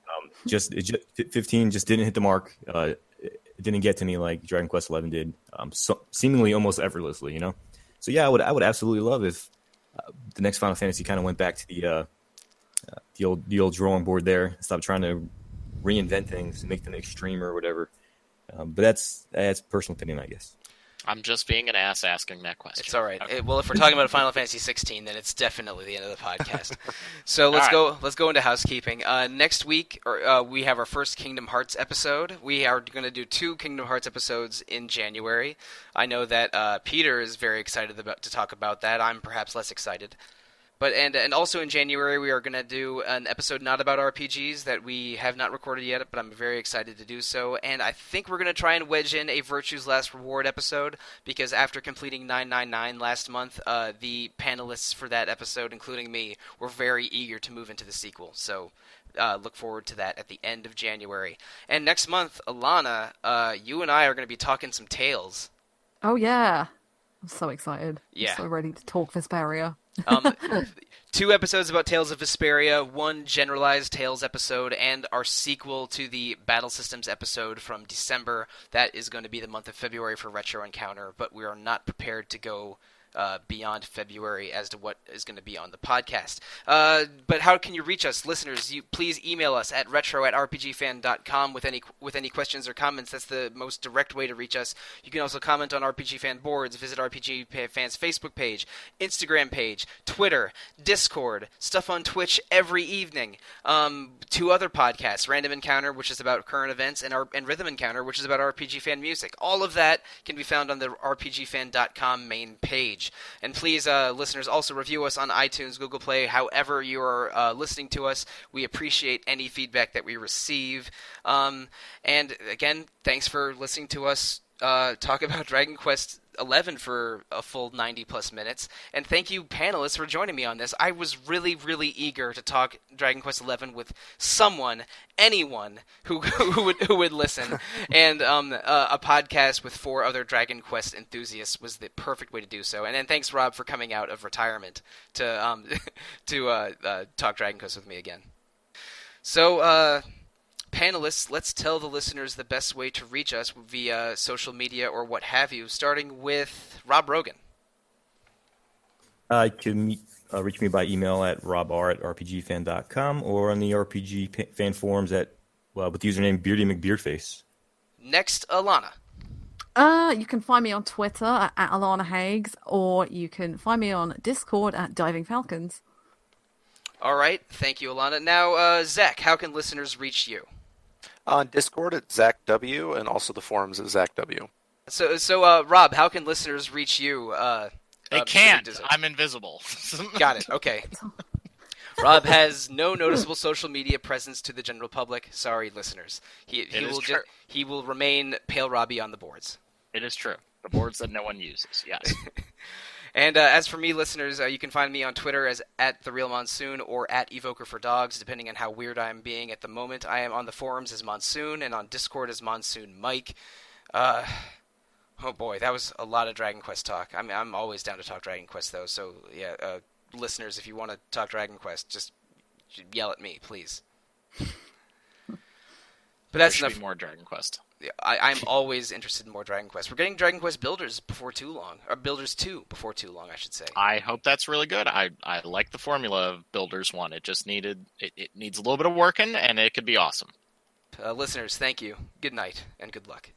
Um, just, it just 15 just didn't hit the mark. Uh, it it didn't get to me like Dragon Quest XI did. Um, so, seemingly almost effortlessly, you know. So yeah, I would I would absolutely love if the next Final Fantasy kind of went back to the uh, uh, the old the old drawing board there. Stop trying to reinvent things, make them extreme or whatever. Um, but that's that's personal opinion, I guess. I'm just being an ass asking that question. It's all right. Okay. Eh, well, if we're talking about Final Fantasy 16, then it's definitely the end of the podcast. so let's All go. Let's go into housekeeping. Uh, next week, or, uh, we have our first Kingdom Hearts episode. We are going to do two Kingdom Hearts episodes in January. I know that uh, Peter is very excited about to talk about that. I'm perhaps less excited. But and and also in January we are going to do an episode not about RPGs that we have not recorded yet, but I'm very excited to do so. And I think we're going to try and wedge in a Virtue's Last Reward episode because after completing 999 last month, uh, the panelists for that episode, including me, were very eager to move into the sequel. So. Uh, look forward to that at the end of January. And next month, Alana, uh, you and I are going to be talking some tales. Oh yeah, I'm so excited. Yeah. I'm so ready to talk Vesperia. Um, two episodes about Tales of Vesperia, one generalized Tales episode, and our sequel to the Battle Systems episode from December. That is going to be the month of February for Retro Encounter, but we are not prepared to go. Uh, beyond February as to what is going to be on the podcast. Uh, but how can you reach us, listeners? You please email us at retro at rpgfan.com with any with any questions or comments. That's the most direct way to reach us. You can also comment on RPG Fan boards, visit RPG Fan's Facebook page, Instagram page, Twitter, Discord, stuff on Twitch every evening. Um, two other podcasts, Random Encounter, which is about current events, and, our, and Rhythm Encounter, which is about RPG Fan music. All of that can be found on the RPGFan.com main page. And please, uh, listeners, also review us on iTunes, Google Play, however you are uh, listening to us. We appreciate any feedback that we receive. Um, and again, thanks for listening to us uh, talk about Dragon Quest 11 for a full 90 plus minutes. And thank you, panelists, for joining me on this. I was really, really eager to talk Dragon Quest 11 with someone, anyone who who would who would listen. and um, uh, a podcast with four other Dragon Quest enthusiasts was the perfect way to do so. And then thanks, Rob, for coming out of retirement to um, to uh, uh, talk Dragon Quest with me again. So. Panelists, let's tell the listeners the best way to reach us via social media or what have you, starting with Rob Rogan. Uh, you can meet, uh, reach me by email at robr at rpgfan.com or on the RPG fan forums at well, with the username Beardy McBeardface. Next, Alana. Uh, you can find me on Twitter at, at Alana Hagues, or you can find me on Discord at Diving Falcons. All right, thank you, Alana. Now, uh, Zach, how can listeners reach you? On Discord at Zach W, and also the forums at Zach W. So, so uh, Rob, how can listeners reach you? Uh, they uh, can't. I'm invisible. Got it. Okay. Rob has no noticeable social media presence to the general public. Sorry, listeners. He, he will ju- he will remain Pale Robbie on the boards. It is true. The boards that no one uses. Yes. And uh, as for me, listeners, uh, you can find me on Twitter as at the Real Monsoon or at Evoker for Dogs, depending on how weird I'm being at the moment. I am on the forums as Monsoon and on Discord as Monsoon Mike. Uh, oh boy, that was a lot of Dragon Quest talk. I'm I'm always down to talk Dragon Quest though. So yeah, uh, listeners, if you want to talk Dragon Quest, just yell at me, please. But that's enough. more Dragon Quest. I, am always interested in more Dragon Quest. We're getting Dragon Quest Builders before too long, or Builders Two before too long, I should say. I hope that's really good. I I like the formula of Builders One. It just needed it, it needs a little bit of working, and it could be awesome. Uh, listeners, thank you. Good night and good luck.